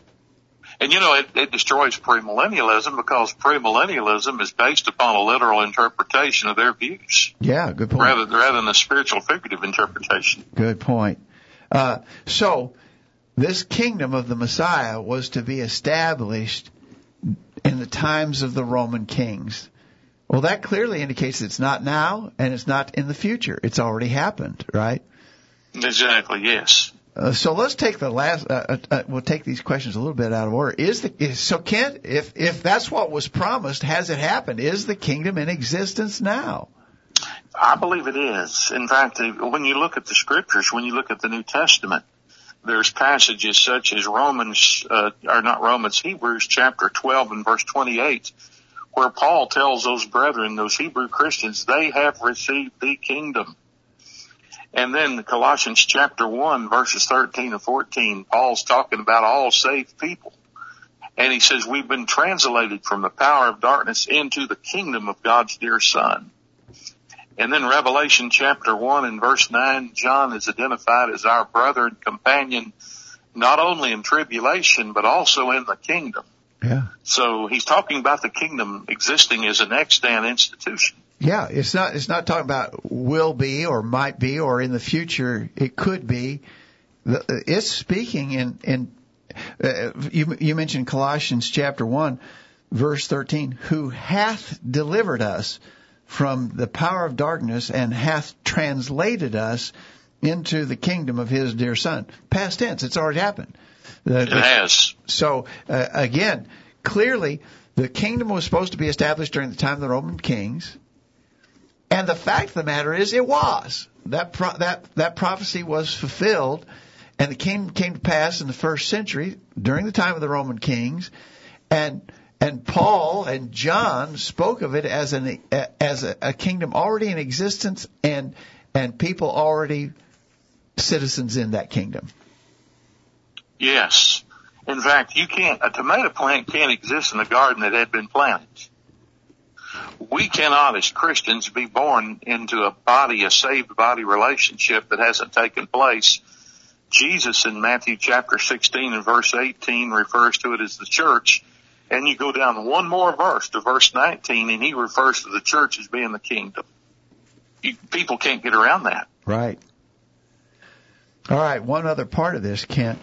Speaker 5: And you know, it, it destroys premillennialism because premillennialism is based upon a literal interpretation of their views
Speaker 2: Yeah, good point.
Speaker 5: rather, rather than a spiritual figurative interpretation.
Speaker 2: Good point. Uh, so, this kingdom of the Messiah was to be established in the times of the Roman kings. Well, that clearly indicates it's not now and it's not in the future. It's already happened, right?
Speaker 5: Exactly, yes.
Speaker 2: Uh, so let's take the last. Uh, uh, uh, we'll take these questions a little bit out of order. Is the is, so Kent? If if that's what was promised, has it happened? Is the kingdom in existence now?
Speaker 5: I believe it is. In fact, when you look at the scriptures, when you look at the New Testament, there's passages such as Romans, uh, or not Romans, Hebrews chapter 12 and verse 28, where Paul tells those brethren, those Hebrew Christians, they have received the kingdom. And then Colossians chapter 1 verses 13 and 14, Paul's talking about all saved people. And he says, we've been translated from the power of darkness into the kingdom of God's dear son. And then Revelation chapter 1 and verse 9, John is identified as our brother and companion, not only in tribulation, but also in the kingdom.
Speaker 2: Yeah.
Speaker 5: So he's talking about the kingdom existing as an extant institution.
Speaker 2: Yeah, it's not it's not talking about will be or might be or in the future it could be. It's speaking in in uh, you you mentioned Colossians chapter 1 verse 13 who hath delivered us from the power of darkness and hath translated us into the kingdom of his dear son. Past tense, it's already happened. The-
Speaker 5: It has.
Speaker 2: so uh, again, clearly, the kingdom was supposed to be established during the time of the Roman kings, and the fact of the matter is, it was that pro- that that prophecy was fulfilled, and the kingdom came to pass in the first century during the time of the Roman kings, and and Paul and John spoke of it as an as a, a kingdom already in existence and and people already citizens in that kingdom.
Speaker 5: Yes. In fact, you can't, a tomato plant can't exist in a garden that had been planted. We cannot as Christians be born into a body, a saved body relationship that hasn't taken place. Jesus in Matthew chapter 16 and verse 18 refers to it as the church. And you go down one more verse to verse 19 and he refers to the church as being the kingdom. You, people can't get around that.
Speaker 2: Right. All right. One other part of this, Kent.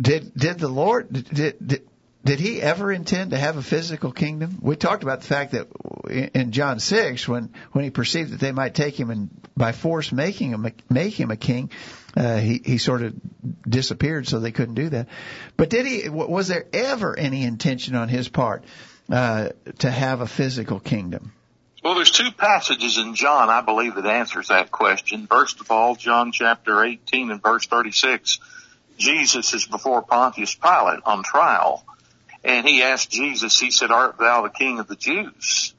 Speaker 2: Did did the Lord did did, did he ever intend to have a physical kingdom? We talked about the fact that in John six, when when he perceived that they might take him and by force making him make him a king, uh, he he sort of disappeared, so they couldn't do that. But did he? Was there ever any intention on his part uh, to have a physical kingdom?
Speaker 5: Well, there's two passages in John, I believe, that answers that question. First of all, John chapter 18 and verse 36. Jesus is before Pontius Pilate on trial. And he asked Jesus, he said, art thou the king of the Jews?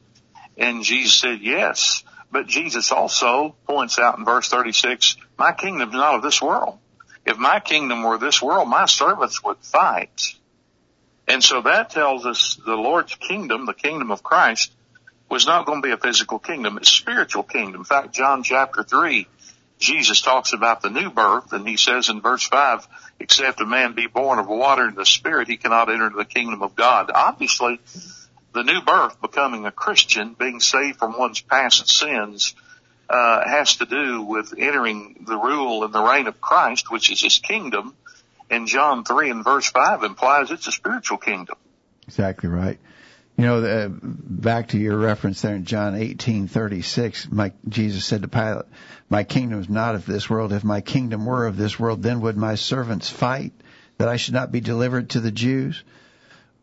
Speaker 5: And Jesus said, yes. But Jesus also points out in verse 36, my kingdom is not of this world. If my kingdom were this world, my servants would fight. And so that tells us the Lord's kingdom, the kingdom of Christ, was not going to be a physical kingdom. It's a spiritual kingdom. In fact, John chapter 3, Jesus talks about the new birth and he says in verse 5, except a man be born of water and the spirit, he cannot enter the kingdom of God. Obviously, the new birth, becoming a Christian, being saved from one's past sins, uh, has to do with entering the rule and the reign of Christ, which is his kingdom. And John 3 and verse 5 implies it's a spiritual kingdom.
Speaker 2: Exactly right. You know, uh, back to your reference there in John 18:36, my Jesus said to Pilate, "My kingdom is not of this world. If my kingdom were of this world, then would my servants fight that I should not be delivered to the Jews?"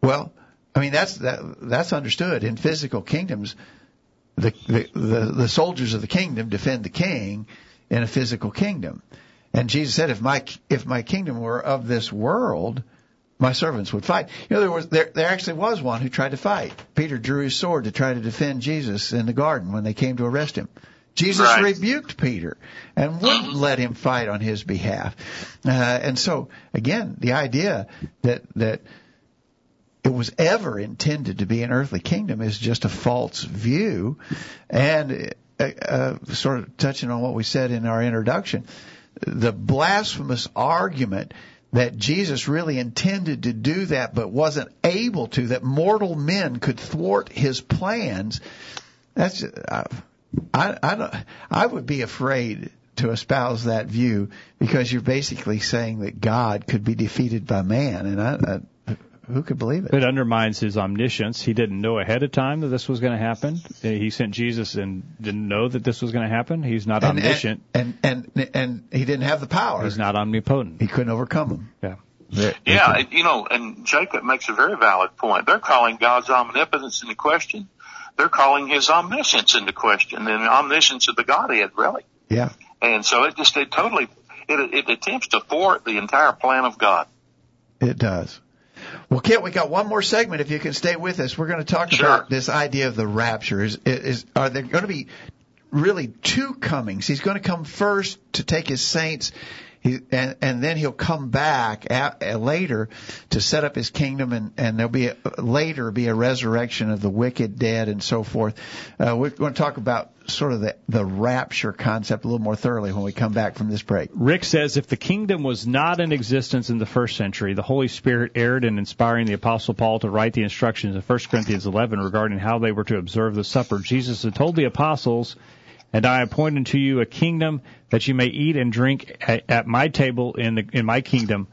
Speaker 2: Well, I mean that's that, that's understood in physical kingdoms. The, the the the soldiers of the kingdom defend the king in a physical kingdom, and Jesus said, "If my if my kingdom were of this world." my servants would fight. You know, there was there there actually was one who tried to fight. Peter drew his sword to try to defend Jesus in the garden when they came to arrest him. Jesus
Speaker 5: Right.
Speaker 2: rebuked Peter and wouldn't let him fight on his behalf. Uh, and so again, the idea that that it was ever intended to be an earthly kingdom is just a false view. And uh, uh, sort of touching on what we said in our introduction, the blasphemous argument that Jesus really intended to do that but wasn't able to, that mortal men could thwart his plans, that's, uh, I, I, don't, I would be afraid to espouse that view because you're basically saying that God could be defeated by man, and I, I, who could believe it?
Speaker 1: It undermines his omniscience. He didn't know ahead of time that this was going to happen. He sent Jesus and didn't know that this was going to happen. He's not
Speaker 2: and,
Speaker 1: omniscient.
Speaker 2: and, and and and he didn't have the power.
Speaker 1: He's not omnipotent.
Speaker 2: He couldn't overcome them.
Speaker 1: Yeah.
Speaker 2: They- they
Speaker 5: Yeah,
Speaker 2: could-
Speaker 5: and, you know, and Jacob makes a very valid point. They're calling God's omnipotence into question. They're calling his omniscience into question and the omniscience of the Godhead, really.
Speaker 2: yeah.
Speaker 5: And so it just, it totally, it, it attempts to thwart the entire plan of God.
Speaker 2: It does. Well, Kent, we got one more segment. If you can stay with us, we're going to talk
Speaker 5: Sure.
Speaker 2: about this idea of the rapture. Is, is are there going to be really two comings? He's going to come first to take his saints, he, and and then he'll come back at, uh, later to set up his kingdom, and and there'll be a, later be a resurrection of the wicked, dead, and so forth. Uh, we're going to talk about sort of the the rapture concept a little more thoroughly when we come back from this break.
Speaker 1: Rick says if the kingdom was not in existence in the first century, the Holy Spirit erred in inspiring the Apostle Paul to write the instructions in 1 Corinthians 11 regarding how they were to observe the supper. Jesus had told the apostles, and I appoint unto you a kingdom that you may eat and drink at, at my table in the in my kingdom.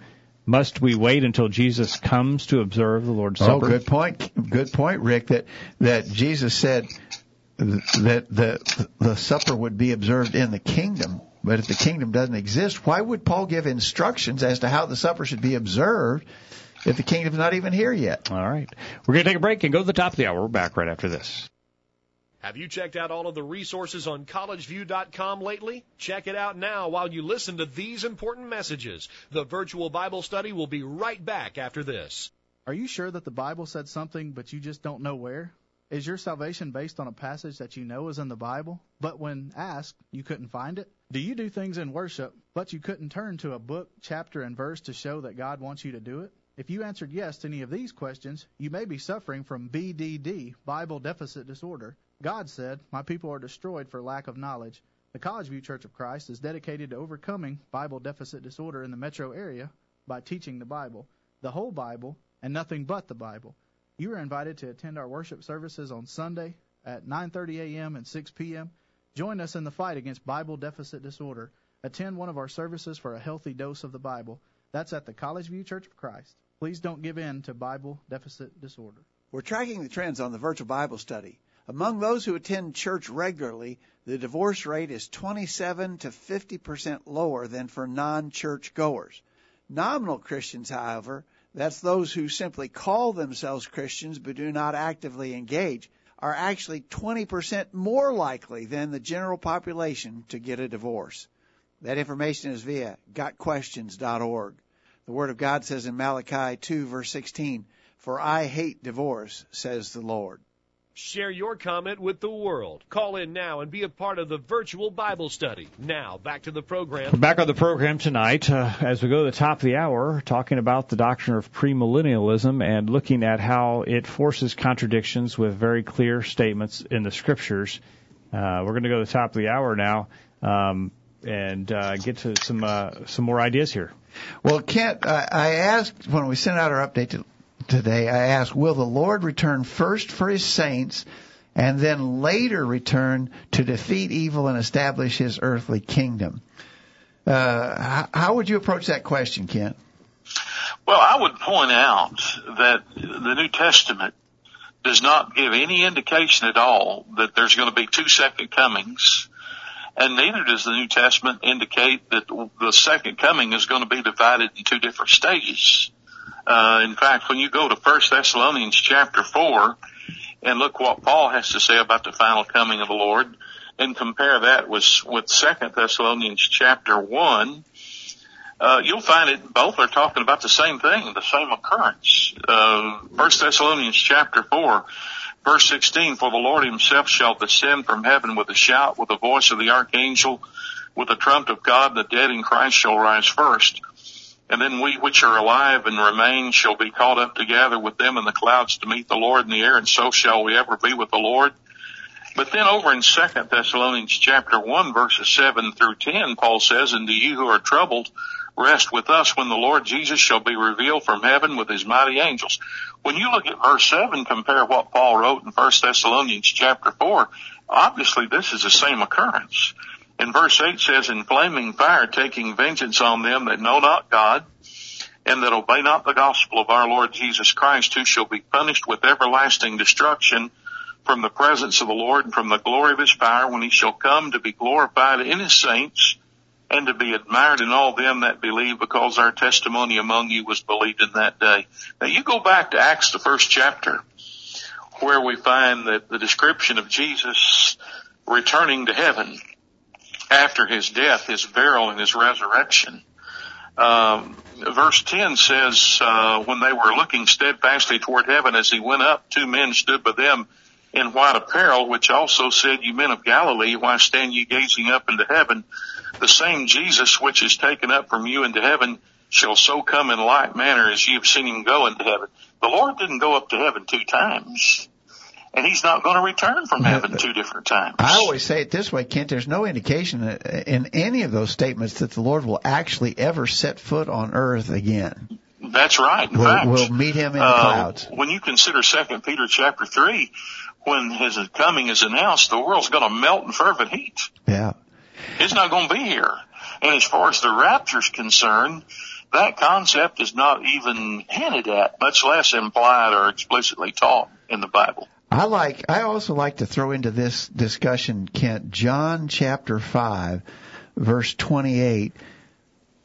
Speaker 1: Must we wait until Jesus comes to observe the Lord's
Speaker 2: Oh,
Speaker 1: Supper?
Speaker 2: good point. Good point, Rick. That that Jesus said, that the the supper would be observed in the kingdom. But if the kingdom doesn't exist, why would Paul give instructions as to how the supper should be observed if the kingdom's not even here yet?
Speaker 1: All right. We're going to take a break and go to the top of the hour. We're back right after this.
Speaker 3: Have you checked out all of the resources on collegeview.com lately? Check it out now while you listen to these important messages. The virtual Bible study will be right back after this.
Speaker 9: Are you sure that the Bible said something but you just don't know where? Is your salvation based on a passage that you know is in the Bible, but when asked, you couldn't find it? Do you do things in worship, but you couldn't turn to a book, chapter, and verse to show that God wants you to do it? If you answered yes to any of these questions, you may be suffering from BDD, Bible Deficit Disorder. God said, My people are destroyed for lack of knowledge. The College View Church of Christ is dedicated to overcoming Bible deficit disorder in the metro area by teaching the Bible, the whole Bible, and nothing but the Bible. You are invited to attend our worship services on Sunday at 9:30 a.m. and 6 p.m. Join us in the fight against Bible deficit disorder. Attend one of our services for a healthy dose of the Bible. That's at the College View Church of Christ. Please don't give in to Bible deficit disorder.
Speaker 2: We're tracking the trends on the virtual Bible study. Among those who attend church regularly, the divorce rate is 27 to 50 percent lower than for non-church goers. Nominal Christians, however, that's those who simply call themselves Christians but do not actively engage, are actually 20% more likely than the general population to get a divorce. That information is via gotquestions.org. The Word of God says in Malachi 2 verse 16, For I hate divorce, says the Lord.
Speaker 3: Share your comment with the world. Call in now and be a part of the virtual Bible study. Now, back to the program.
Speaker 1: Back on the program tonight uh, as we go to the top of the hour, talking about the doctrine of premillennialism and looking at how it forces contradictions with very clear statements in the scriptures. Uh, we're going to go to the top of the hour now um, and uh, get to some uh, some more ideas here.
Speaker 2: Well, Kent, I, I asked when we sent out our update to today, I ask, will the Lord return first for his saints and then later return to defeat evil and establish his earthly kingdom? Uh, how would you approach that question, Kent?
Speaker 5: Well, I would point out that the New Testament does not give any indication at all that there's going to be two second comings. And neither does the New Testament indicate that the second coming is going to be divided in two different stages. Uh, in fact, when you go to First Thessalonians chapter four and look what Paul has to say about the final coming of the Lord, and compare that with with Second Thessalonians chapter one, uh, you'll find it both are talking about the same thing, the same occurrence. Uh, First Thessalonians chapter four. Verse 16, for the Lord himself shall descend from heaven with a shout, with the voice of the archangel, with the trump of God, the dead in Christ shall rise first. And then we which are alive and remain shall be caught up together with them in the clouds to meet the Lord in the air, and so shall we ever be with the Lord. But then over in Second Thessalonians chapter one, verses seven through ten, Paul says, And to you who are troubled, rest with us when the Lord Jesus shall be revealed from heaven with his mighty angels. When you look at verse seven, compare what Paul wrote in First Thessalonians chapter four, obviously this is the same occurrence. And verse 8 says, In flaming fire taking vengeance on them that know not God, and that obey not the gospel of our Lord Jesus Christ, who shall be punished with everlasting destruction from the presence of the Lord and from the glory of his power when he shall come to be glorified in his saints and to be admired in all them that believe because our testimony among you was believed in that day. Now you go back to Acts, the first chapter, where we find that the description of Jesus returning to heaven after his death, his burial, and his resurrection. Um, verse 10 says, uh, when they were looking steadfastly toward heaven as he went up, two men stood by them in white apparel, which also said, you men of Galilee, why stand ye gazing up into heaven? The same Jesus which is taken up from you into heaven shall so come in like manner as ye have seen him go into heaven. The Lord didn't go up to heaven two times and he's not going to return from heaven two different times.
Speaker 2: I always say it this way, Kent. There's no indication in any of those statements that the Lord will actually ever set foot on earth again.
Speaker 5: That's right. In
Speaker 2: we'll,
Speaker 5: fact,
Speaker 2: we'll meet him in the
Speaker 5: uh,
Speaker 2: clouds.
Speaker 5: When you consider Second Peter chapter three, when his coming is announced, the world's going to melt in fervent heat.
Speaker 2: Yeah,
Speaker 5: it's not going to be here. And as far as the rapture's concerned, that concept is not even hinted at, much less implied or explicitly taught in the Bible.
Speaker 2: I like. I also like to throw into this discussion, Kent, John chapter five, verse twenty-eight.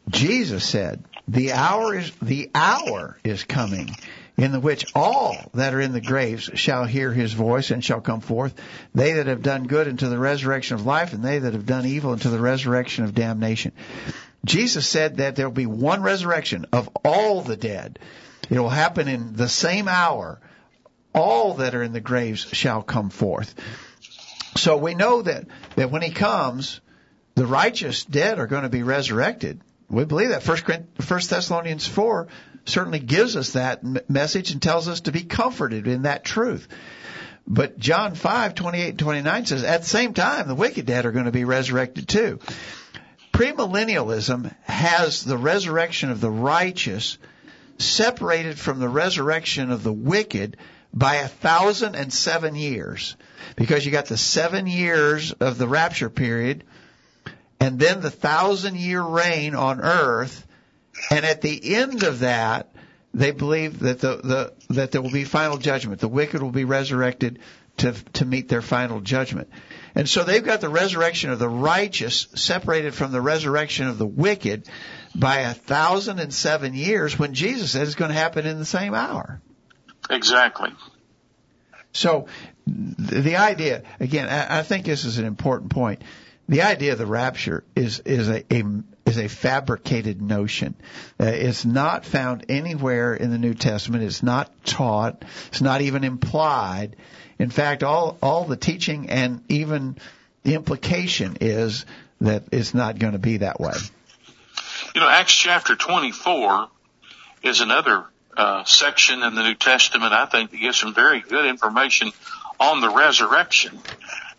Speaker 2: Jesus said, "The hour is the hour is coming." In the which all that are in the graves shall hear his voice and shall come forth, they that have done good into the resurrection of life, and they that have done evil into the resurrection of damnation. Jesus said that there will be one resurrection of all the dead. It will happen in the same hour. All that are in the graves shall come forth. So we know that, that when he comes, the righteous dead are going to be resurrected. We believe that. First, Thessalonians 4 certainly gives us that message and tells us to be comforted in that truth. But John 5, 28 and 29 says, at the same time, the wicked dead are going to be resurrected too. Premillennialism has the resurrection of the righteous separated from the resurrection of the wicked by a thousand and seven years. Because you got the seven years of the rapture period, and then the thousand year reign on earth, and at the end of that, they believe that the, the that there will be final judgment. The wicked will be resurrected to to meet their final judgment. And so they've got the resurrection of the righteous separated from the resurrection of the wicked by a thousand and seven years when Jesus said it's going to happen in the same hour.
Speaker 5: Exactly.
Speaker 2: So the idea, again, I think this is an important point. The idea of the rapture is is a, a is a fabricated notion. Uh, it's not found anywhere in the New Testament. It's not taught. It's not even implied. In fact, all all the teaching and even the implication is that it's not going to be that way.
Speaker 5: You know, Acts chapter 24 is another uh, section in the New Testament, I think, that gives some very good information on the resurrection.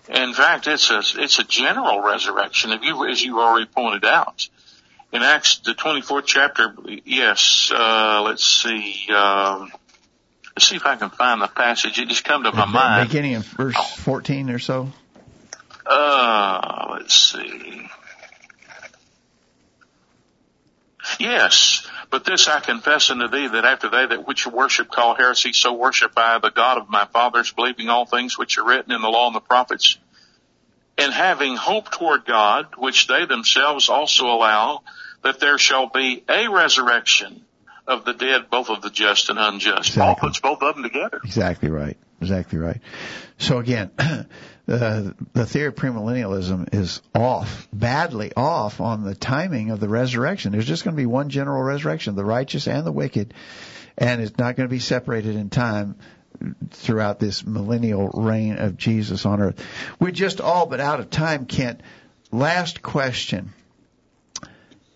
Speaker 5: In fact, it's a it's a general resurrection, if you as you already pointed out. In Acts the 24th chapter, yes, uh, let's see, um, let's see if I can find the passage. It just come to my mind.
Speaker 2: Beginning of verse 14 or so.
Speaker 5: Uh, let's see. Yes, but this I confess unto thee that after they that which worship call heresy, so worship I the God of my fathers, believing all things which are written in the law and the prophets, and having hope toward God, which they themselves also allow, that there shall be a resurrection of the dead, both of the just and unjust. Exactly. Paul puts both of them together.
Speaker 2: Exactly right. Exactly right. So again, the theory of premillennialism is off, badly off on the timing of the resurrection. There's just going to be one general resurrection, the righteous and the wicked, and it's not going to be separated in time throughout this millennial reign of Jesus on earth. We're just all but out of time, Kent. Last question.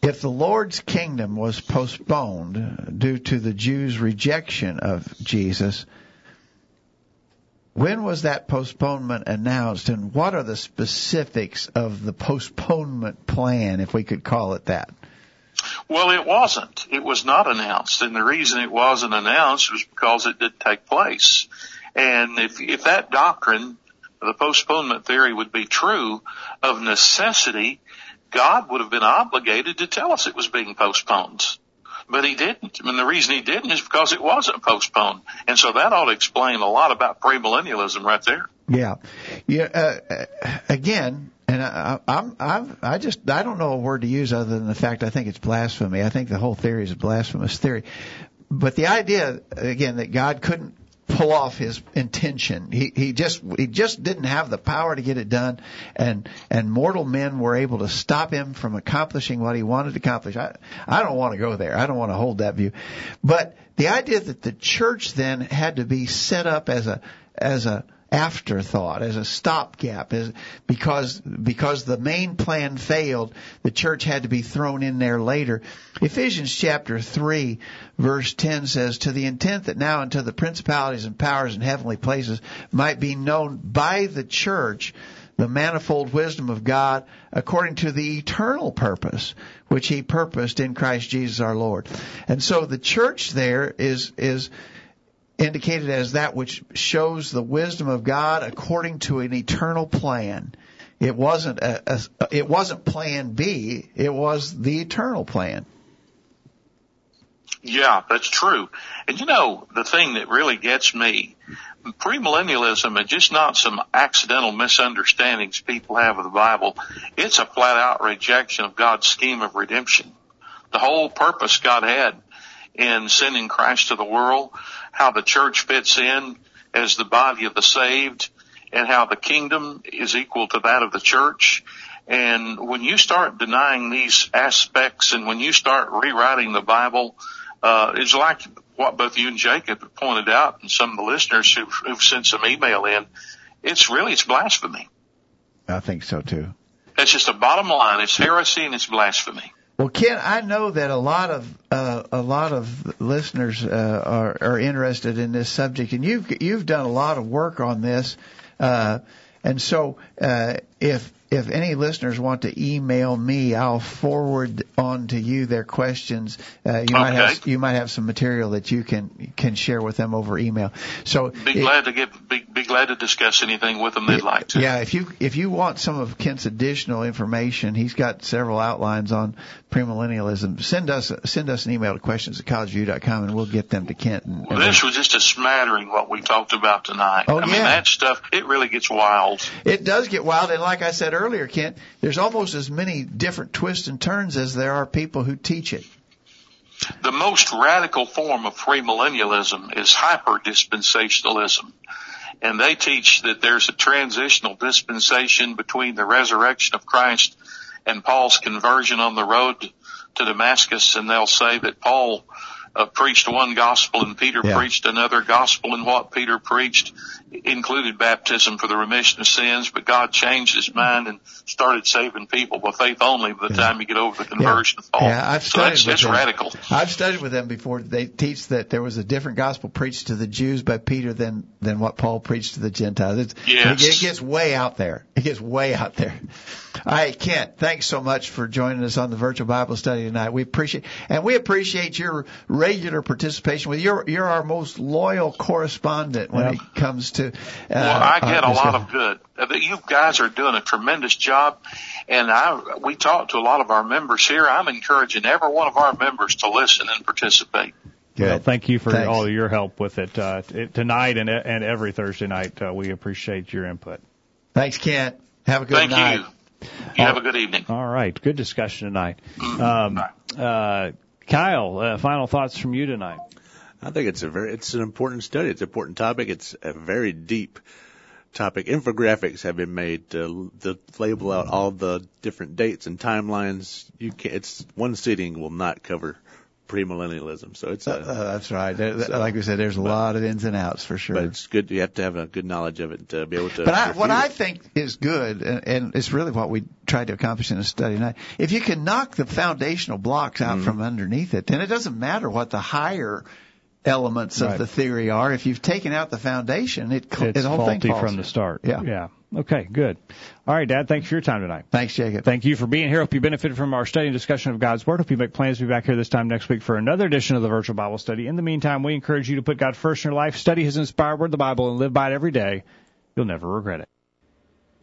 Speaker 2: If the Lord's kingdom was postponed due to the Jews' rejection of Jesus, when was that postponement announced, and what are the specifics of the postponement plan, if we could call it that?
Speaker 5: Well, it wasn't. It was not announced, and the reason it wasn't announced was because it did take place. And if if that doctrine, the postponement theory, would be true, of necessity, God would have been obligated to tell us it was being postponed but he didn't. And the reason he didn't is because it wasn't postponed. And so that ought to explain a lot about premillennialism right there.
Speaker 2: Yeah. Yeah. Uh, again, and I, I'm, I'm, I just, I don't know a word to use other than the fact I think it's blasphemy. I think the whole theory is a blasphemous theory. But the idea, again, that God couldn't pull off his intention. He he just he just didn't have the power to get it done, and and mortal men were able to stop him from accomplishing what he wanted to accomplish. I I don't want to go there. I don't want to hold that view, but the idea that the church then had to be set up as a as a afterthought, as a stopgap, as because because the main plan failed, the church had to be thrown in there later. Ephesians chapter three, verse ten says, "To the intent that now unto the principalities and powers in heavenly places might be known by the church." The manifold wisdom of God according to the eternal purpose which He purposed in Christ Jesus our Lord. And so the church there is, is, indicated as that which shows the wisdom of God according to an eternal plan. It wasn't a, a, it wasn't plan B, it was the eternal plan.
Speaker 5: Yeah, that's true. And you know, the thing that really gets me premillennialism is just not some accidental misunderstandings people have of the Bible. It's a flat out rejection of God's scheme of redemption. The whole purpose God had in sending Christ to the world, how the church fits in as the body of the saved, and how the kingdom is equal to that of the church. And when you start denying these aspects and when you start rewriting the Bible, uh, it's like what both you and Jacob have pointed out and some of the listeners who've, who've sent some email in. It's really, it's blasphemy.
Speaker 2: I think so too.
Speaker 5: It's just a bottom line. It's heresy and it's blasphemy.
Speaker 2: Well, Ken, I know that a lot of uh, a lot of listeners uh, are are interested in this subject, and you've you've done a lot of work on this, uh, and so uh, if if any listeners want to email me, I'll forward on to you their questions. Uh, you might have you might have some material that you can can share with them over email. So
Speaker 5: be glad to get be, be glad to discuss anything with them they'd like to.
Speaker 2: Yeah, if you if you want some of Kent's additional information, he's got several outlines on premillennialism. Send us send us an email to questions at collegeview.com and we'll get them to Kent. And,
Speaker 5: well, this was just a smattering what we talked about tonight.
Speaker 2: Oh,
Speaker 5: I
Speaker 2: yeah.
Speaker 5: mean that stuff it really gets wild.
Speaker 2: It does get wild, and like I said earlier, Kent, there's almost as many different twists and turns as there are people who teach it.
Speaker 5: The most radical form of premillennialism is hyper dispensationalism. And they teach that there's a transitional dispensation between the resurrection of Christ and Paul's conversion on the road to Damascus. And they'll say that Paul uh, preached one gospel and Peter
Speaker 2: Yeah.
Speaker 5: preached another gospel and what Peter preached included baptism for the remission of sins, but God changed his mind and started saving people by faith only by the time you get over the conversion of Paul.
Speaker 2: Yeah, I've
Speaker 5: so
Speaker 2: studied
Speaker 5: that's,
Speaker 2: with
Speaker 5: that's
Speaker 2: them.
Speaker 5: radical.
Speaker 2: I've studied with them before. They teach that there was a different gospel preached to the Jews by Peter than than what Paul preached to the Gentiles. It's,
Speaker 5: Yes.
Speaker 2: it, it gets way out there. It gets way out there. All right, Kent, thanks so much for joining us on the virtual Bible study tonight. We appreciate and we appreciate your regular participation. With you're you're our most loyal correspondent when
Speaker 1: Yep.
Speaker 2: it comes to. Uh,
Speaker 5: Well, I get
Speaker 2: uh,
Speaker 5: a lot of good. Uh, You guys are doing a tremendous job, and I we talk to a lot of our members here. I'm encouraging every one of our members to listen and participate.
Speaker 2: Good.
Speaker 1: Well, thank you for
Speaker 2: Thanks.
Speaker 1: all your help with it uh, t- tonight and and every Thursday night. Uh, we appreciate your input.
Speaker 2: Thanks, Kent. Have a good
Speaker 5: Thank
Speaker 2: night.
Speaker 5: Thank you. You have a good evening.
Speaker 1: All right, good discussion tonight. Um, uh, Kyle, uh, final thoughts from you tonight.
Speaker 4: I think it's a very it's an important study. It's an important topic. It's a very deep topic. Infographics have been made to, to label out all the different dates and timelines. You can it's one sitting will not cover premillennialism. So it's
Speaker 2: Uh,
Speaker 4: a
Speaker 2: uh, that's right. There-
Speaker 4: So-
Speaker 2: like we said, there's a lot of ins and outs for sure.
Speaker 4: but it's good. You have to have a good knowledge of it to be able to.
Speaker 2: But I, what
Speaker 4: refute
Speaker 2: I think is good, and, and it's really what we tried to accomplish in the study tonight, if you can knock the foundational blocks
Speaker 4: Mm-hmm.
Speaker 2: out from underneath it, then it doesn't matter what the higher elements of the theory are. If you've taken out the foundation, it cl-
Speaker 1: It's
Speaker 2: the whole thing
Speaker 1: faulty
Speaker 2: falls.
Speaker 1: from the start.
Speaker 2: Yeah.
Speaker 1: Yeah. Okay, good. All right, Dad, thanks for your time tonight.
Speaker 2: Thanks, Jacob.
Speaker 1: Thank you for being here. Hope you benefited from our study and discussion of God's Word. Hope you make plans to be back here this time next week for another edition of the Virtual Bible Study. In the meantime, we encourage you to put God first in your life, study His inspired Word, the Bible, and live by it every day. You'll never regret it.